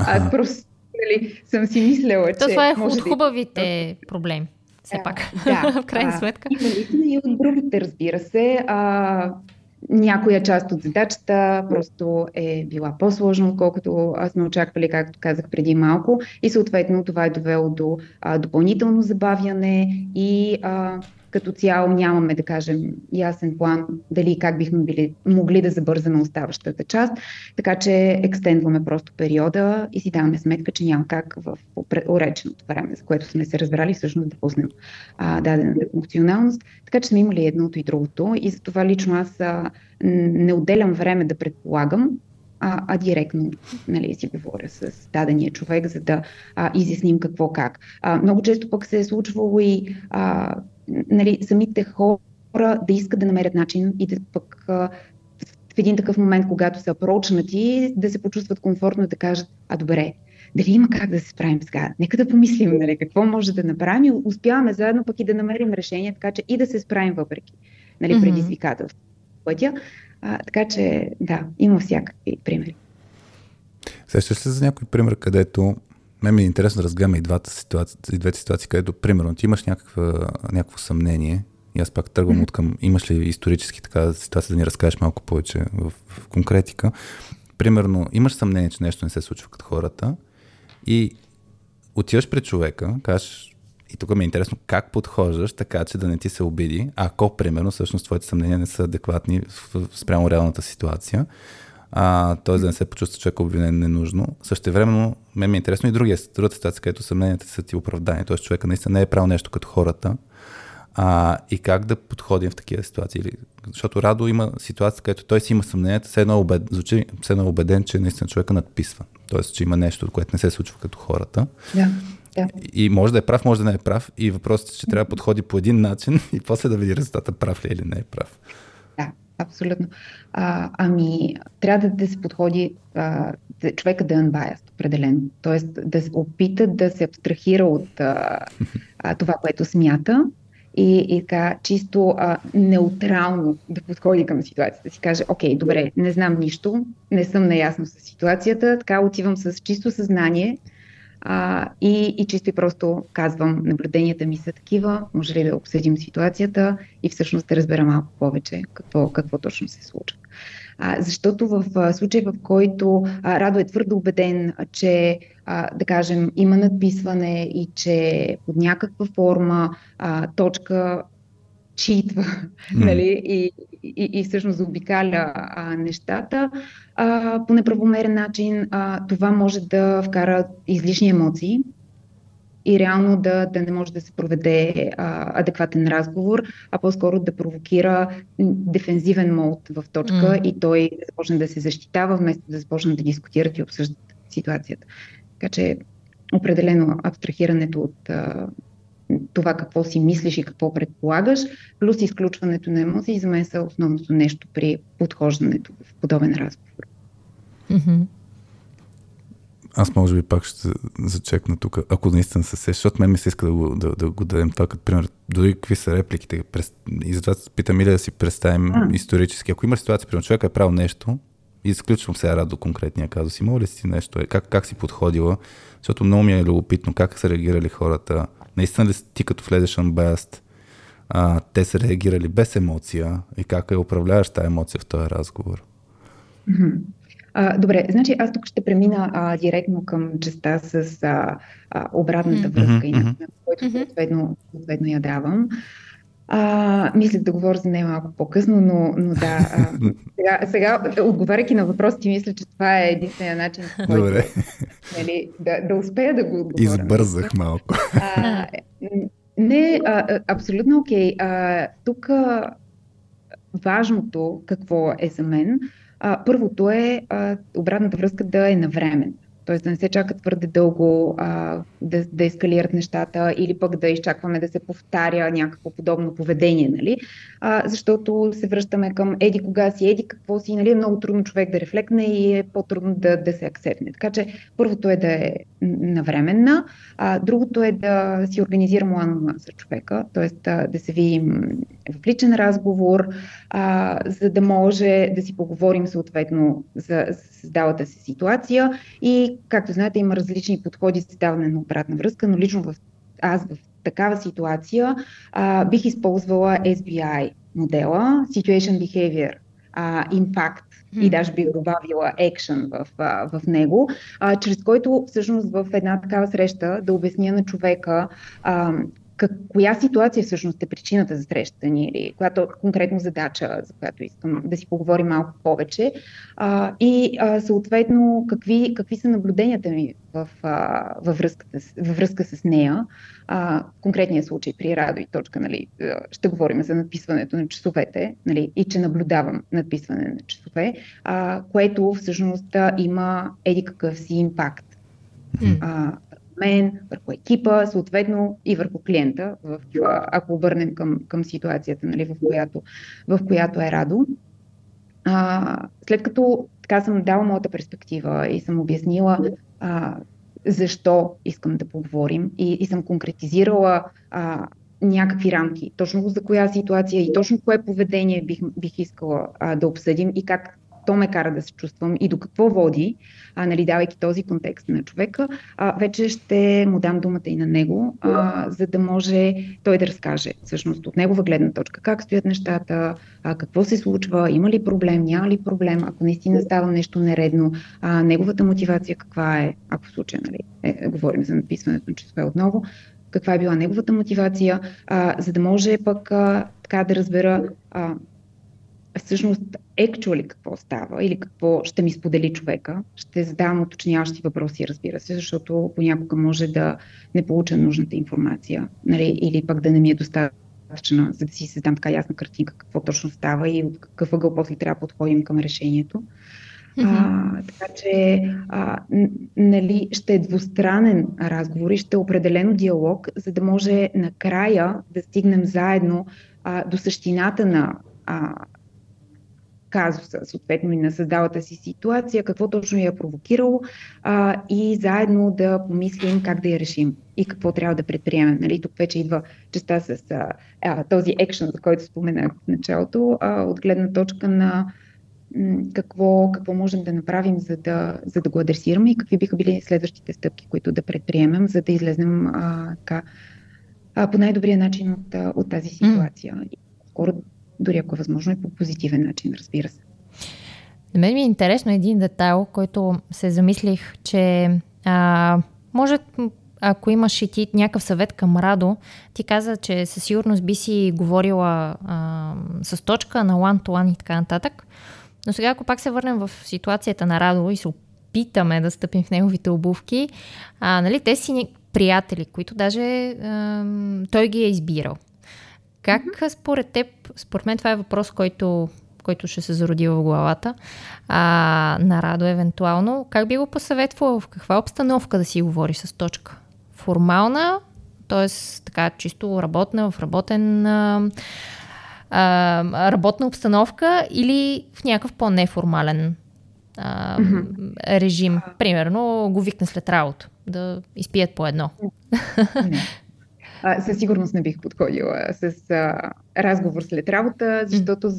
А, просто нали, съм си мислела, То че... Това е от хубавите да... проблеми все пак, да, в крайна сметка. Има наистина и от другите, разбира се. А, някоя част от задачата просто е била по-сложна, отколкото сме очаквали, както казах преди малко. И съответно това е довело до а, допълнително забавяне и а, като цяло нямаме, да кажем, ясен план дали как бихме били, могли да забързаме оставащата част, така че екстендваме просто периода и си даваме сметка, че няма как в уреченото време, за което сме се разбрали, всъщност да пуснем а, дадената функционалност. Така че сме имали едното и другото и за това лично аз а, не отделям време да предполагам, а, а директно нали, си говоря с дадения човек, за да а, изясним какво как. А, много често пък се е случвало и а, нали, самите хора да искат да намерят начин и да пък а, в един такъв момент, когато са прочнати, да се почувстват комфортно и да кажат, а добре, дали има как да се справим сега? Нека да помислим, нали, какво може да направим и успяваме заедно пък и да намерим решение, така че и да се справим въпреки нали, предизвикателство пътя. А, така че, да, има всякакви примери. Сещаш се за някой пример, където мен ми е интересно да разгледаме и, двата ситуации, и двете ситуации, където, примерно, ти имаш някаква, някакво съмнение и аз пак тръгвам mm-hmm. от към, имаш ли исторически така ситуация да ни разкажеш малко повече в, в конкретика. Примерно, имаш съмнение, че нещо не се случва като хората и отиваш пред човека, кажеш, и тук ми е интересно как подхождаш така, че да не ти се обиди, ако, примерно, всъщност твоите съмнения не са адекватни спрямо реалната ситуация. А, т.е. да не се почувства човек обвинен ненужно. Също времено, мен ми е интересно и другия, другата ситуация, където съмненията са ти оправдани. Т.е. човека наистина не е правил нещо като хората. А, и как да подходим в такива ситуации. Защото Радо има ситуация, където той си има съмненията, все едно, обед, звучи, все едно убеден, че наистина човека надписва. Тоест, че има нещо, което не се случва като хората. Да. Да. И може да е прав, може да не е прав. И въпросът е, че трябва да подходи по един начин и после да види резултата прав ли е или не е прав. Абсолютно. А, ами, трябва да, да се подходи а, човека да е unbiased, определено. Тоест да се опита да се абстрахира от а, това, което смята и, и така чисто а, неутрално да подходи към ситуацията. Да си каже, окей, добре, не знам нищо, не съм наясно с ситуацията, така отивам с чисто съзнание, а, и, и чисто и просто казвам, наблюденията ми са такива, може ли да обсъдим ситуацията и всъщност да разбера малко повече какво, какво точно се случва. А, защото в случай, в който а, Радо е твърдо убеден, че, а, да кажем, има надписване и че под някаква форма а, точка читва mm. нали, и, и, и всъщност заобикаля а, нещата а, по неправомерен начин, а, това може да вкара излишни емоции и реално да, да не може да се проведе а, адекватен разговор, а по-скоро да провокира дефензивен мод в точка mm. и той да започне да се защитава, вместо да започне да дискутират и обсъждат ситуацията. Така че определено абстрахирането от а, това какво си мислиш и какво предполагаш, плюс изключването на емоции, за мен са основното нещо при подхождането в подобен разговор. Mm-hmm. Аз може би пак ще зачекна тук, ако наистина се сеш, защото мен ми се иска да го, да, да го дадем това като пример. Дори какви са репликите. И затова питам или да си представим mm. исторически. Ако има ситуация, примерно човек е правил нещо, изключвам сега до конкретния казус. Има ли си нещо? Как, как си подходила? Защото много ми е любопитно как са реагирали хората Наистина ли ти като влезеш unbiased, а, те са реагирали без емоция и как е управляваш тази емоция в този разговор? А, добре, значи аз тук ще премина а, директно към частта с а, а, обратната връзка mm-hmm. и на който съответно, съответно я давам. А, мислех да говоря за нея малко по-късно, но, но да. А, сега, сега, отговаряйки на въпросите, мисля, че това е единствения начин, който Добре. Нали, да, да успея да го отговоря. Избързах малко. А, не, а, абсолютно окей. Okay. тук важното какво е за мен, а, първото е а, обратната връзка да е навременна. Т.е. да не се чака твърде дълго а, да, да ескалират нещата или пък да изчакваме да се повтаря някакво подобно поведение, нали? А, защото се връщаме към еди кога си, еди какво си, нали? Е много трудно човек да рефлекне и е по-трудно да, да се акцепне. Така че първото е да е навременна, а другото е да си организирам one за човека, т.е. да се видим в личен разговор, а, за да може да си поговорим съответно за създалата се ситуация и, както знаете, има различни подходи за създаване на обратна връзка, но лично в, аз в такава ситуация а, бих използвала SBI модела, Situation Behavior а, Impact и даже бих добавила action в, в него, а, чрез който всъщност в една такава среща да обясня на човека а, как, коя ситуация всъщност е причината за срещата ни или която конкретно задача, за която искам да си поговорим малко повече а, и а, съответно какви, какви са наблюденията ми в, а, във, връзката, във връзка с нея. А, в конкретния случай при Радо и точка, нали, ще говорим за надписването на часовете нали, и че наблюдавам надписване на часове, а, което всъщност има еди какъв си импакт. Mm. А, мен, върху екипа, съответно и върху клиента, в, ако обърнем към, към ситуацията, нали, в, която, в която е Радо. А, след като така съм дала моята перспектива и съм обяснила а, защо искам да поговорим и, и съм конкретизирала а, някакви рамки, точно за коя ситуация и точно кое поведение бих, бих искала а, да обсъдим и как то ме кара да се чувствам и до какво води, а, нали, давайки този контекст на човека, а, вече ще му дам думата и на него, а, за да може той да разкаже всъщност от негова гледна точка как стоят нещата, а, какво се случва, има ли проблем, няма ли проблем, ако наистина става нещо нередно, а, неговата мотивация каква е, ако в случая нали, е, говорим за написването на часове отново, каква е била неговата мотивация, а, за да може пък а, така да разбера а, всъщност actually какво става или какво ще ми сподели човека. Ще задавам уточняващи въпроси, разбира се, защото понякога може да не получа нужната информация нали, или пък да не ми е достатъчна, за да си създам така ясна картинка какво точно става и от какъв ъгъл после трябва да подходим към решението. Mm-hmm. А, така че а, нали, ще е двустранен разговор и ще е определено диалог, за да може накрая да стигнем заедно а, до същината на а, казуса, съответно и на създалата си ситуация, какво точно я е провокирало а, и заедно да помислим как да я решим и какво трябва да предприемем. Нали? Тук вече идва частта с а, този екшен, за който споменах в началото, а, от гледна точка на какво, какво можем да направим, за да, за да го адресираме и какви биха били следващите стъпки, които да предприемем, за да излезнем а, така, а, по най-добрия начин от, от тази ситуация. Mm. скоро дори ако е възможно и по позитивен начин, разбира се. На мен ми е интересно един детайл, който се замислих, че а, може ако имаш и ти някакъв съвет към Радо, ти каза, че със сигурност би си говорила а, с точка на one-to-one и така нататък. Но сега, ако пак се върнем в ситуацията на Радо и се опитаме да стъпим в неговите обувки, а, нали, те си приятели, които даже а, той ги е избирал. Как според теб, според мен това е въпрос, който, който ще се зароди в главата а, на Радо евентуално, как би го посъветвала, в каква обстановка да си говори с точка? Формална, т.е. така чисто работна, в работен а, а, работна обстановка или в някакъв по-неформален а, режим. Примерно го викна след работа да изпият по едно. Не а, със сигурност не бих подходила с а, разговор след работа, защото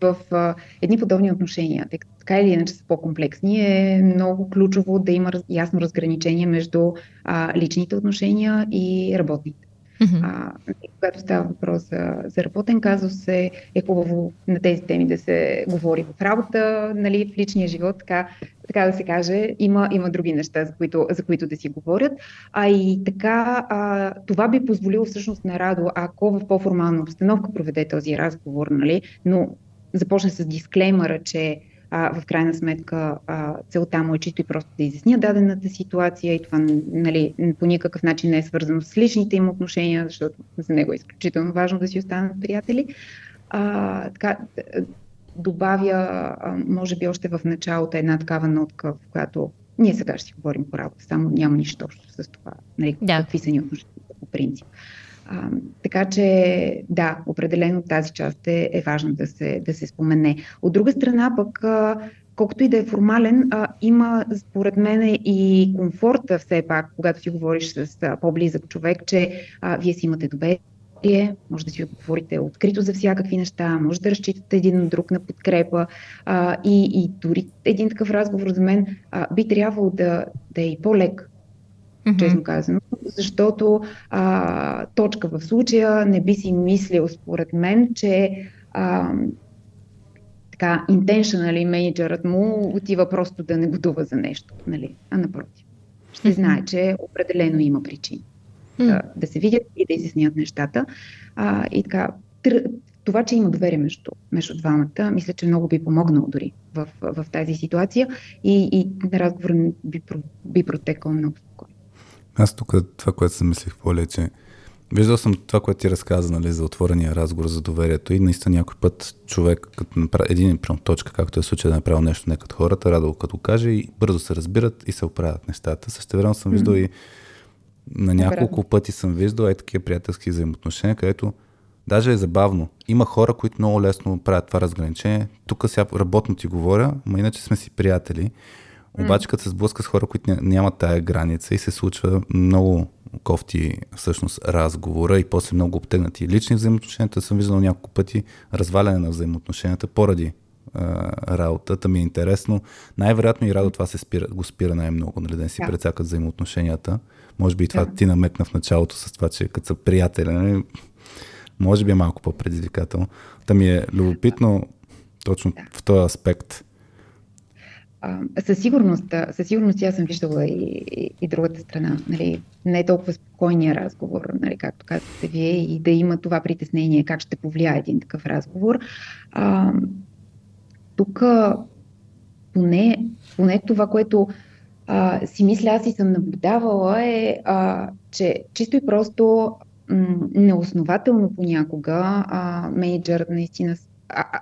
в а, едни подобни отношения, тъй като така или иначе са по-комплексни, е много ключово да има ясно разграничение между а, личните отношения и работните. Mm-hmm. А, когато става въпрос за, за работен казус, е, е хубаво на тези теми да се говори в работа, нали, в личния живот, така, така да се каже. Има, има други неща, за които, за които да си говорят. А и така, а, това би позволило всъщност на Радо, ако в по-формална обстановка проведе този разговор, нали, но започне с дисклеймера, че а, в крайна сметка а, целта му е чисто и просто да изясня дадената ситуация и това нали, по никакъв начин не е свързано с личните им отношения, защото за него е изключително важно да си останат приятели. А, така, добавя, може би още в началото една такава нотка, в която ние сега ще си говорим по работа, само няма нищо общо с това, нали, да. какви са ни отношения по принцип. Така че да, определено тази част е, е важна да се, да се спомене. От друга страна пък, колкото и да е формален, а, има според мен и комфорта все пак, когато си говориш с а, по-близък човек, че а, вие си имате доверие, може да си говорите открито за всякакви неща, може да разчитате един на друг на подкрепа а, и, и дори един такъв разговор за мен а, би трябвало да, да е и по-лек, mm-hmm. честно казано, защото а, точка в случая не би си мислил, според мен, че а, така, intentionally менеджерът му отива просто да не годува за нещо, нали? а напротив. Ще знае, че определено има причини. mm. да, да се видят и да изяснят нещата. А, и така, това, че има доверие между, между двамата, мисля, че много би помогнало дори в, в, тази ситуация и, и разговор би, би протекал много. Аз тук това, което съм мислих по че Виждал съм това, което ти разказа нали, за отворения разговор, за доверието и наистина някой път човек, като направи един прям точка, както е случай да направи нещо не като хората, радо като каже и бързо се разбират и се оправят нещата. Също време съм виждал mm-hmm. и на няколко пъти съм виждал е такива приятелски взаимоотношения, където даже е забавно. Има хора, които много лесно правят това разграничение. Тук сега работно ти говоря, но иначе сме си приятели. Обаче, като се сблъска с хора, които нямат тая граница и се случва много кофти всъщност разговора и после много обтегнати лични взаимоотношенията, съм виждал няколко пъти разваляне на взаимоотношенията поради а, работата ми е интересно. Най-вероятно и Радо това се спира, го спира най-много, нали, да не си да. прецакат взаимоотношенията. Може би и това да. ти намекна в началото с това, че като са приятели, нали, може би е малко по-предизвикателно. Та ми е любопитно точно в този аспект. Със сигурност, със сигурност аз съм виждала и, и, и другата страна. Нали, не е толкова спокойния разговор, нали, както казахте вие, и да има това притеснение как ще повлияе един такъв разговор. А, тук поне, поне това, което а, си мисля, аз и съм наблюдавала е, а, че чисто и просто м- неоснователно понякога а, менеджер наистина а,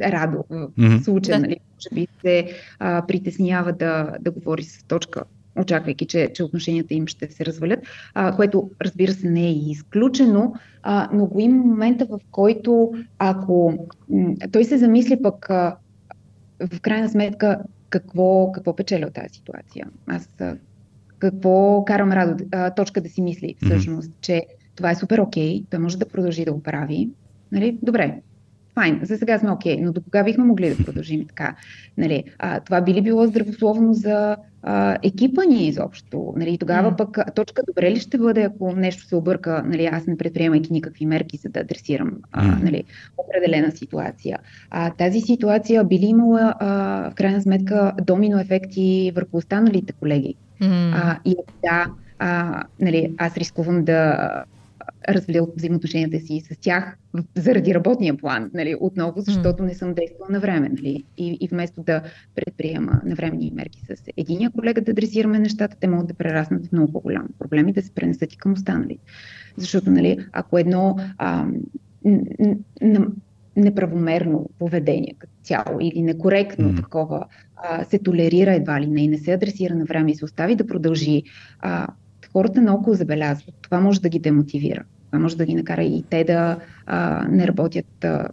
Радо в mm-hmm. случая, нали, може би се а, притеснява да, да говори с точка, очаквайки, че, че отношенията им ще се развалят, а, което разбира се не е изключено, а, но го има момента, в който ако м- той се замисли пък а, в крайна сметка какво, какво печеля от тази ситуация. Аз а, какво карам Радо а, точка да си мисли всъщност, mm-hmm. че това е супер окей, той може да продължи да го прави. Нали? Добре, файн, за сега сме окей, okay, но до кога бихме могли да продължим така? Нали, а, това би ли било здравословно за а, екипа ни изобщо? Нали, тогава пък точка добре ли ще бъде, ако нещо се обърка, нали, аз не предприемайки никакви мерки, за да адресирам а, нали, определена ситуация. А, тази ситуация би ли имала а, в крайна сметка домино ефекти върху останалите колеги? Mm. А, и да, а, нали, аз рискувам да развалил взаимоотношенията си с тях заради работния план, нали, отново, защото не съм действала на време. Нали, и, и вместо да предприема навременни мерки с единия колега да адресираме нещата, те могат да прераснат в много по-голям проблем и да се пренесат и към останалите. Защото, нали, ако едно а, неправомерно поведение като цяло или некоректно mm. такова а, се толерира едва ли не и не се адресира на време и се остави да продължи, а, хората наоколо забелязват. Това може да ги демотивира. Това може да ги накара и те да а, не работят а,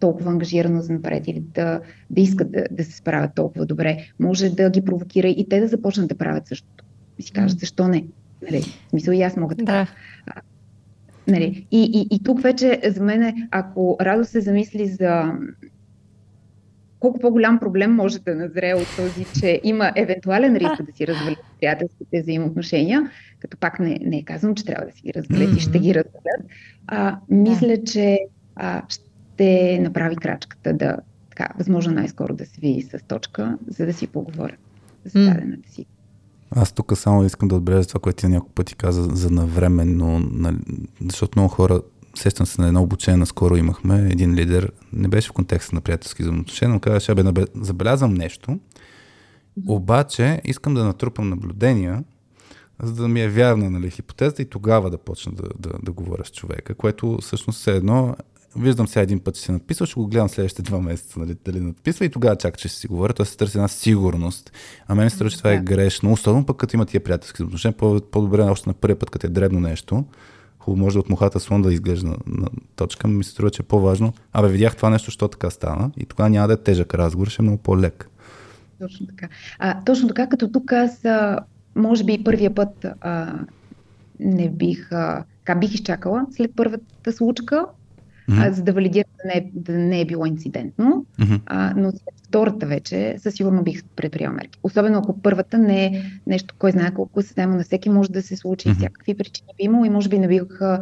толкова ангажирано за напред или да, да искат да, да се справят толкова добре. Може да ги провокира и те да започнат да правят същото. И си кажат, защо не? Нали, смисъл и аз мога така. Да. Нали, и, и, и тук вече за мен, ако Радо се замисли за колко по-голям проблем може да назре от този, че има евентуален риск да си развалят приятелските взаимоотношения, като пак не, не е казвам, че трябва да си ги развалят mm-hmm. и ще ги развалят. А, мисля, че а, ще направи крачката да, така, възможно най-скоро да се види с точка, за да си поговорят за дадената си. Аз тук само искам да отбележа това, което ти няколко пъти каза за навременно, нали, защото много хора сещам се на едно обучение, наскоро имахме един лидер, не беше в контекста на приятелски взаимоотношения, но казаше, бе, забелязвам нещо, обаче искам да натрупам наблюдения, за да ми е вярна нали, хипотезата и тогава да почна да, да, да говоря с човека, което всъщност все едно виждам сега един път, че си надписал, ще го гледам следващите два месеца, нали, дали надписва и тогава чак, че ще си говоря. Тоест се търси една сигурност. А мен се струва, че това е грешно. Особено пък като има тия приятелски отношения, по-добре още на първия път, като е дребно нещо, хубаво може от мухата слон да изглежда на, на точка, ми се струва, че е по-важно. Абе, видях това нещо, що така стана и тогава няма да е тежък разговор, ще е много по-лек. Точно така. А, точно така, като тук аз, а, може би първия път а, не бих, а, така бих изчакала след първата случка, mm-hmm. а, за да валидира да не, да не е било инцидентно, mm-hmm. а, но след втората вече със сигурно бих предприел мерки. Особено ако първата не е нещо, кой знае колко се снема на всеки може да се случи, mm-hmm. всякакви причини би имало и може би не бих а,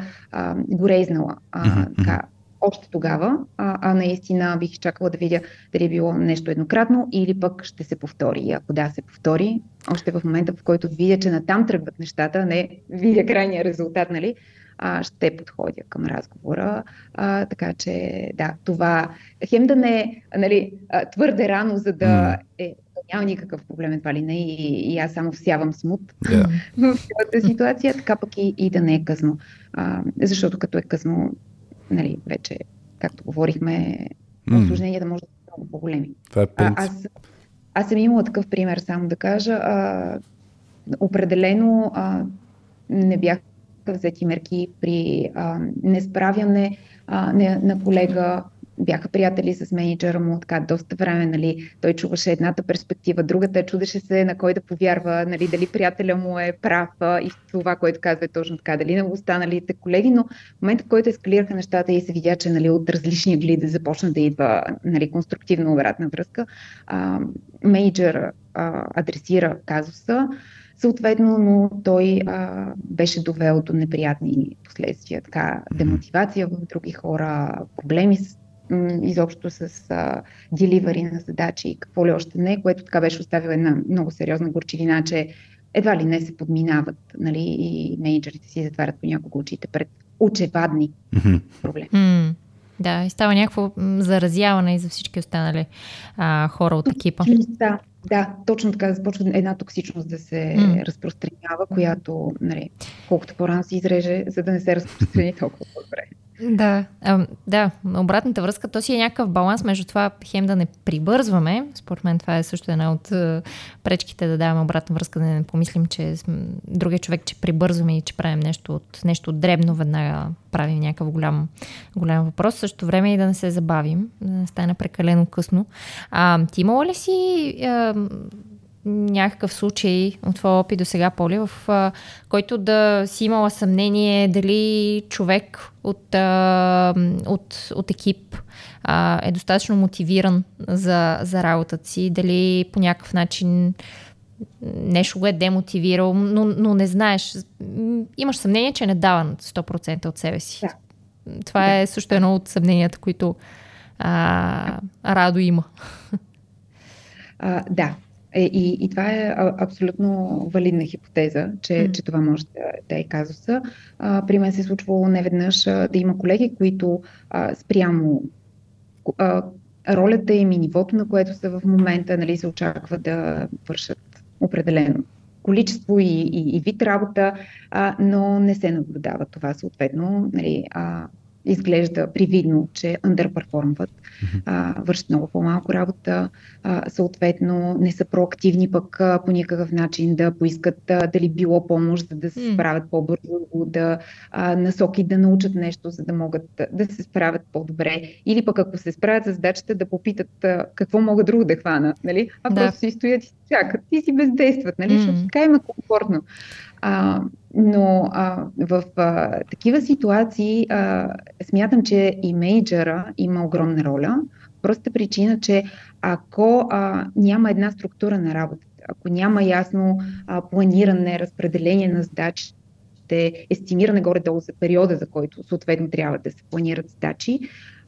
го рейзнала а, mm-hmm. така, още тогава, а, а наистина бих чакала да видя дали е било нещо еднократно или пък ще се повтори. И ако да се повтори, още в момента, в който видя, че натам тръгват нещата, не видя крайния резултат, нали, а, ще подходя към разговора. А, така че, да, това хем да не е нали, твърде рано, за да е няма никакъв проблем едва ли не и, и аз само всявам смут yeah. в цялата ситуация, така пък и, и да не е късно. А, защото като е късно, нали, вече, както говорихме, mm. осложненията може да са много по-големи. Това е а, аз, аз съм имала такъв пример, само да кажа. А, определено а, не бях взети мерки при а, несправяне а, на, на колега. Бяха приятели с менеджера му така доста време, нали, той чуваше едната перспектива, другата чудеше се на кой да повярва, нали, дали приятеля му е прав и това, което казва е точно така, дали на останалите колеги, но в момента, в който ескалираха нещата и се видя, че нали, от различни глиди започна да идва нали, конструктивна обратна връзка, а, менеджер а, адресира казуса, Съответно, но той а, беше довел до неприятни последствия, така, демотивация в други хора, проблеми с изобщо с а, деливари на задачи и какво ли още не, което така беше оставила една много сериозна горчивина, че едва ли не се подминават нали, и менеджерите си затварят понякога очите пред очевадни mm-hmm. проблеми. Да, и става някакво заразяване и за всички останали а, хора от екипа. Да, да, точно така започва една токсичност да се mm. разпространява, която, нали, колкото по-рано се изреже, за да не се разпространи толкова по-добре. Да, а, да, обратната връзка, то си е някакъв баланс между това хем да не прибързваме. Според мен това е също една от пречките да даваме обратна връзка, да не помислим, че другия човек, че прибързваме и че правим нещо от, нещо дребно, веднага правим някакъв голям, голям въпрос. Също време и да не се забавим, да не стане прекалено късно. А, ти имала ли си а, някакъв случай от твоя опит до сега, Поли, в а, който да си имала съмнение дали човек от, а, от, от екип а, е достатъчно мотивиран за, за работата си, дали по някакъв начин нещо го е демотивирал, но, но не знаеш. Имаш съмнение, че не дава 100% от себе си. Да. Това да. е също едно от съмненията, които а, Радо има. А, да, е, и, и това е абсолютно валидна хипотеза, че, mm. че това може да, да е казуса. А, при мен се е случвало неведнъж а, да има колеги, които а, спрямо а, ролята им и нивото, на което са в момента, нали, се очаква да вършат определено количество и, и, и вид работа, а, но не се наблюдава това съответно. Нали, а, изглежда привидно, че underperformват, а, вършат много по-малко работа, а, съответно не са проактивни пък а, по никакъв начин да поискат а, дали било помощ, за да се справят по-бързо, да а, насоки да научат нещо, за да могат да, се справят по-добре. Или пък ако се справят с задачата, да попитат а, какво мога друго да хвана, нали? а да. просто си стоят и чакат и си бездействат, нали? Mm. защото така има комфортно. А, но а, в а, такива ситуации а, смятам, че и менеджера има огромна роля. Простата причина, че ако а, няма една структура на работата, ако няма ясно а, планиране, разпределение на задачите, естимиране горе-долу за периода, за който съответно трябва да се планират задачи,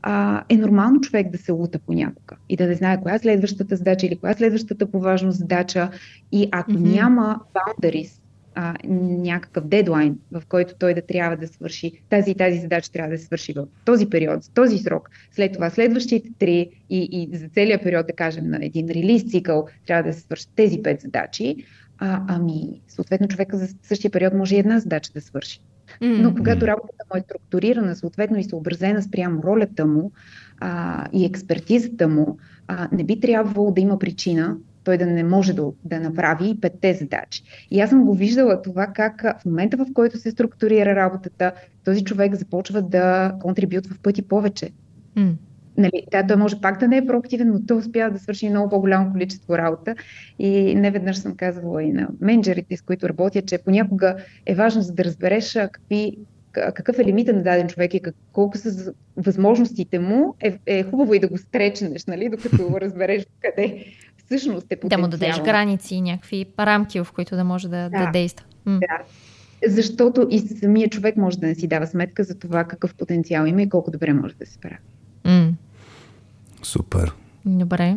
а, е нормално човек да се лута понякога и да не знае коя е следващата задача или коя е следващата по важност задача. И ако mm-hmm. няма boundaries, а, някакъв дедлайн, в който той да трябва да свърши тази и тази задача трябва да се свърши в този период, с този срок, след това следващите три и, и за целият период, да кажем, на един релиз цикъл трябва да се свършат тези пет задачи, а, ами, съответно човека за същия период може и една задача да свърши. Но когато работата му е структурирана, съответно и съобразена спрямо ролята му а, и експертизата му, а, не би трябвало да има причина той да не може да, да направи и петте задачи. И аз съм го виждала това как в момента, в който се структурира работата, този човек започва да контрибютва в пъти повече. Mm. Нали, да, той може пак да не е проактивен, но той успява да свърши много по-голямо количество работа. И не веднъж съм казвала и на менеджерите, с които работя, че понякога е важно за да разбереш какви какъв е лимита на даден човек и колко са възможностите му, е, е хубаво и да го стречнеш, нали, докато разбереш къде всъщност е потенциал. Да му дадеш граници, някакви рамки, в които да може да, да. да действа. Да. защото и самия човек може да не си дава сметка за това какъв потенциал има и колко добре може да се справя. Mm. Супер. Добре.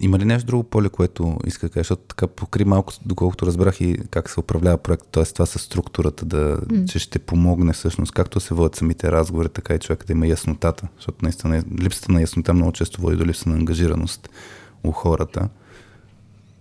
Има ли нещо друго поле, което иска да кажа, защото така покри малко, доколкото разбрах и как се управлява проект, т.е. това с структурата, да, mm. че ще помогне всъщност, както се водят самите разговори, така и човек да има яснотата, защото наистина липсата на яснота много често води до липса на ангажираност у хората.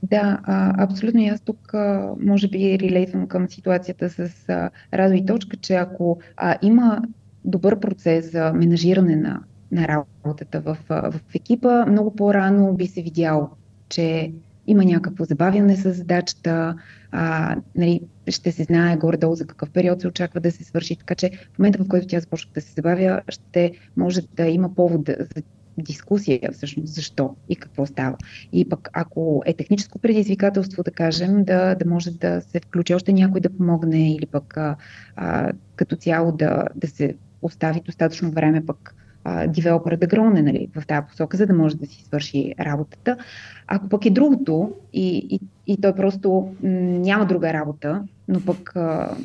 Да, а, абсолютно. И аз тук а, може би релейтвам към ситуацията с а, Радо и Точка, че ако а, има добър процес за менажиране на, на работата в, в екипа, много по-рано би се видял, че има някакво забавяне с задачата, а, нали, ще се знае горе-долу за какъв период се очаква да се свърши, така че в момента, в който тя започва да се забавя, ще може да има повод за дискусия всъщност защо и какво става. И пък ако е техническо предизвикателство, да кажем, да, да може да се включи още някой да помогне или пък а, а, като цяло да, да се остави достатъчно време пък девелопера да гроне нали, в тази посока, за да може да си свърши работата. Ако пък е другото и, и, и той просто няма друга работа, но пък а,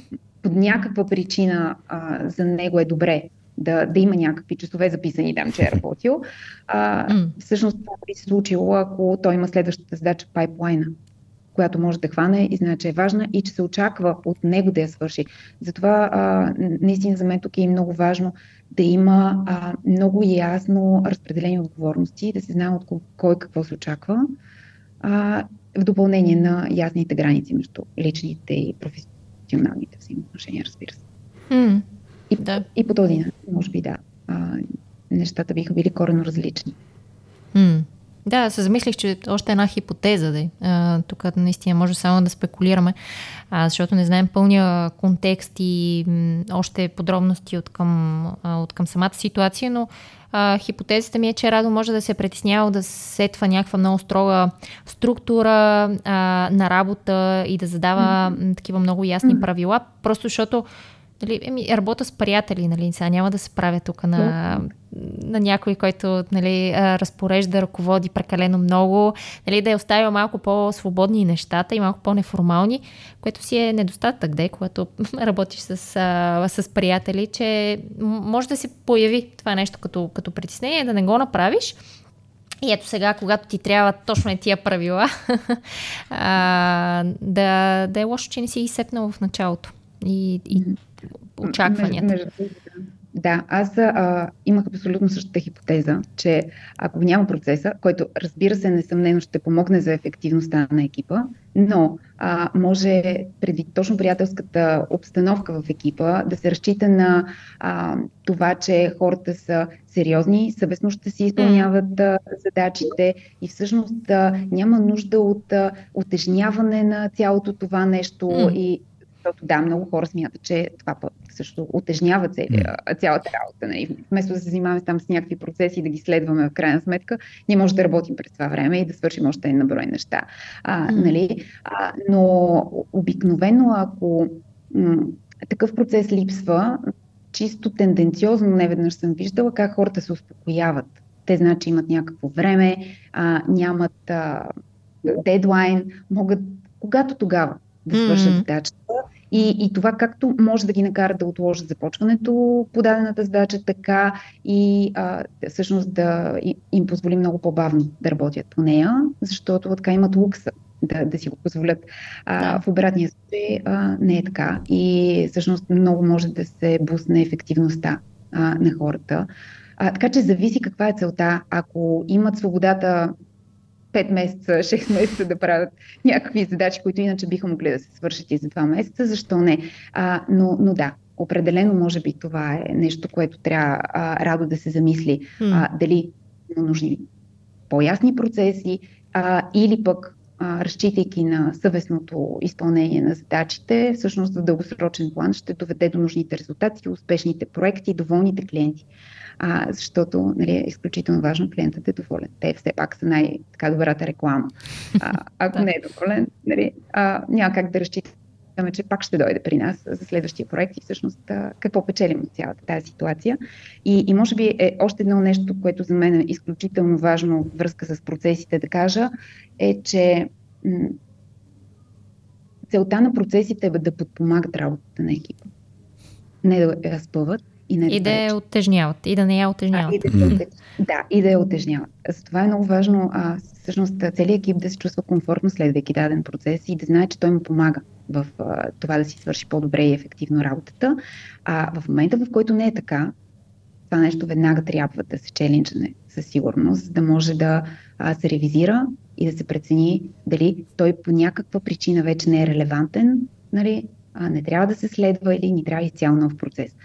под някаква причина а, за него е добре да, да има някакви часове записани там, че е работил. А. Всъщност това би се случило, ако той има следващата задача пайплайна, която може да хване и знае, че е важна и че се очаква от него да я свърши. Затова а, наистина за мен тук е много важно да има а, много ясно разпределение отговорности, да се знае от кой какво се очаква, а, в допълнение на ясните граници между личните и професионалните взаимоотношения, разбира се. И, да. и по този начин, може би, да, а, нещата биха били корено различни. М- да, се замислих, че още една хипотеза. Да. А, тук наистина може само да спекулираме, а, защото не знаем пълния контекст и м, още подробности от към, а, от към самата ситуация, но а, хипотезата ми е, че Радо може да се притеснява да сетва някаква много строга структура а, на работа и да задава mm-hmm. такива много ясни правила, просто защото Нали, еми, работя с приятели, нали, сега няма да се правя тук на, на някой, който нали, разпорежда, ръководи прекалено много, нали, да я оставя малко по-свободни нещата и малко по-неформални, което си е недостатък, де, когато работиш с, с приятели, че може да се появи това нещо като, като притеснение, да не го направиш, и ето сега, когато ти трябва точно е тия правила, а, да, да е лошо, че не си ги сетнал в началото. И, и очакванията. Между, да, аз а, имах абсолютно същата хипотеза, че ако няма процеса, който разбира се несъмнено ще помогне за ефективността на екипа, но а, може преди точно приятелската обстановка в екипа да се разчита на а, това, че хората са сериозни, съвестно ще си изпълняват а, задачите и всъщност а, няма нужда от а, отежняване на цялото това нещо mm. и защото да, много хора смятат, че това също отежнява целия, цялата работа. Нали. Вместо да се занимаваме там с някакви процеси и да ги следваме в крайна сметка, ние може да работим през това време и да свършим още една брой неща. А, нали? а, но обикновено, ако м- такъв процес липсва, чисто тенденциозно не веднъж съм виждала как хората се успокояват. Те знаят, че имат някакво време, а, нямат а, дедлайн, могат когато тогава да свършат mm-hmm. И, и това както може да ги накара да отложат започването по дадената задача, така и а, всъщност да им позволи много по-бавно да работят по нея, защото така имат лукса да, да си го позволят. А, да. В обратния случай а, не е така и всъщност много може да се бусне ефективността а, на хората. А, така че зависи каква е целта. Ако имат свободата 5 месеца, 6 месеца да правят някакви задачи, които иначе биха могли да се свършат и за 2 месеца, защо не? А, но, но да, определено може би това е нещо, което трябва а, радо да се замисли. А, дали нужни по-ясни процеси а, или пък а, разчитайки на съвестното изпълнение на задачите, всъщност в дългосрочен план ще доведе до нужните резултати, успешните проекти, доволните клиенти а, защото нали, е изключително важно клиентът е доволен. Те все пак са най-добрата реклама. А, ако не е доволен, нали, а, няма как да разчитаме, че пак ще дойде при нас за следващия проект и всъщност какво печелим от цялата тази ситуация. И, и може би е още едно нещо, което за мен е изключително важно в връзка с процесите да кажа, е, че м- целта на процесите е да подпомагат работата на екипа. Не да я спъват и, не и да, я отежняват, и да не я отежняват. А, и да, mm. да, и да я отежняват. Затова е много важно а, всъщност целият екип да се чувства комфортно следвайки даден процес и да знае, че той му помага в а, това да си свърши по-добре и ефективно работата. А в момента, в който не е така, това нещо веднага трябва да се челенджне със сигурност, за да може да а, се ревизира и да се прецени дали той по някаква причина вече не е релевантен, нали, а, не трябва да се следва или ни трябва изцяло нов процес.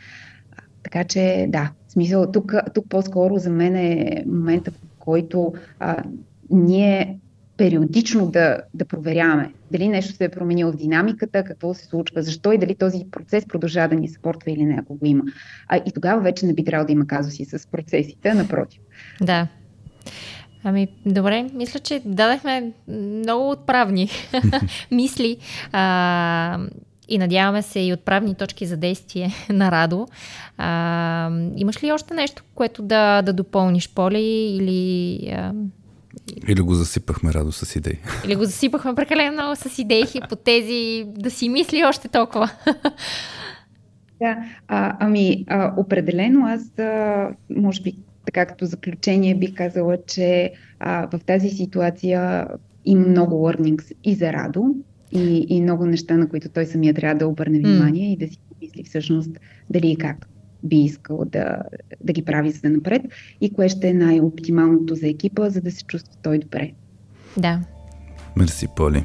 А, така че, да, смисъл, тук, тук по-скоро за мен е момента, в който а, ние периодично да, да проверяваме дали нещо се е променило в динамиката, какво се случва, защо и дали този процес продължава да ни съпортва или не, ако го има. А, и тогава вече не би трябвало да има казуси с процесите, напротив. Да. Ами, добре, мисля, че дадахме много отправни мисли а, и надяваме се и отправни точки за действие на Радо. А, имаш ли още нещо, което да, да допълниш, Поли, или... А, или го засипахме радо с идеи. Или го засипахме прекалено много с идеи, хипотези, да си мисли още толкова. Да, а, ами а, определено аз, а, може би, така като заключение бих казала, че а, в тази ситуация има много learnings и за Радо, и, и много неща, на които той самия трябва да обърне внимание mm. и да си мисли всъщност дали и как би искал да, да ги прави за да напред и кое ще е най-оптималното за екипа, за да се чувства той добре. Да. Мерси, Поли.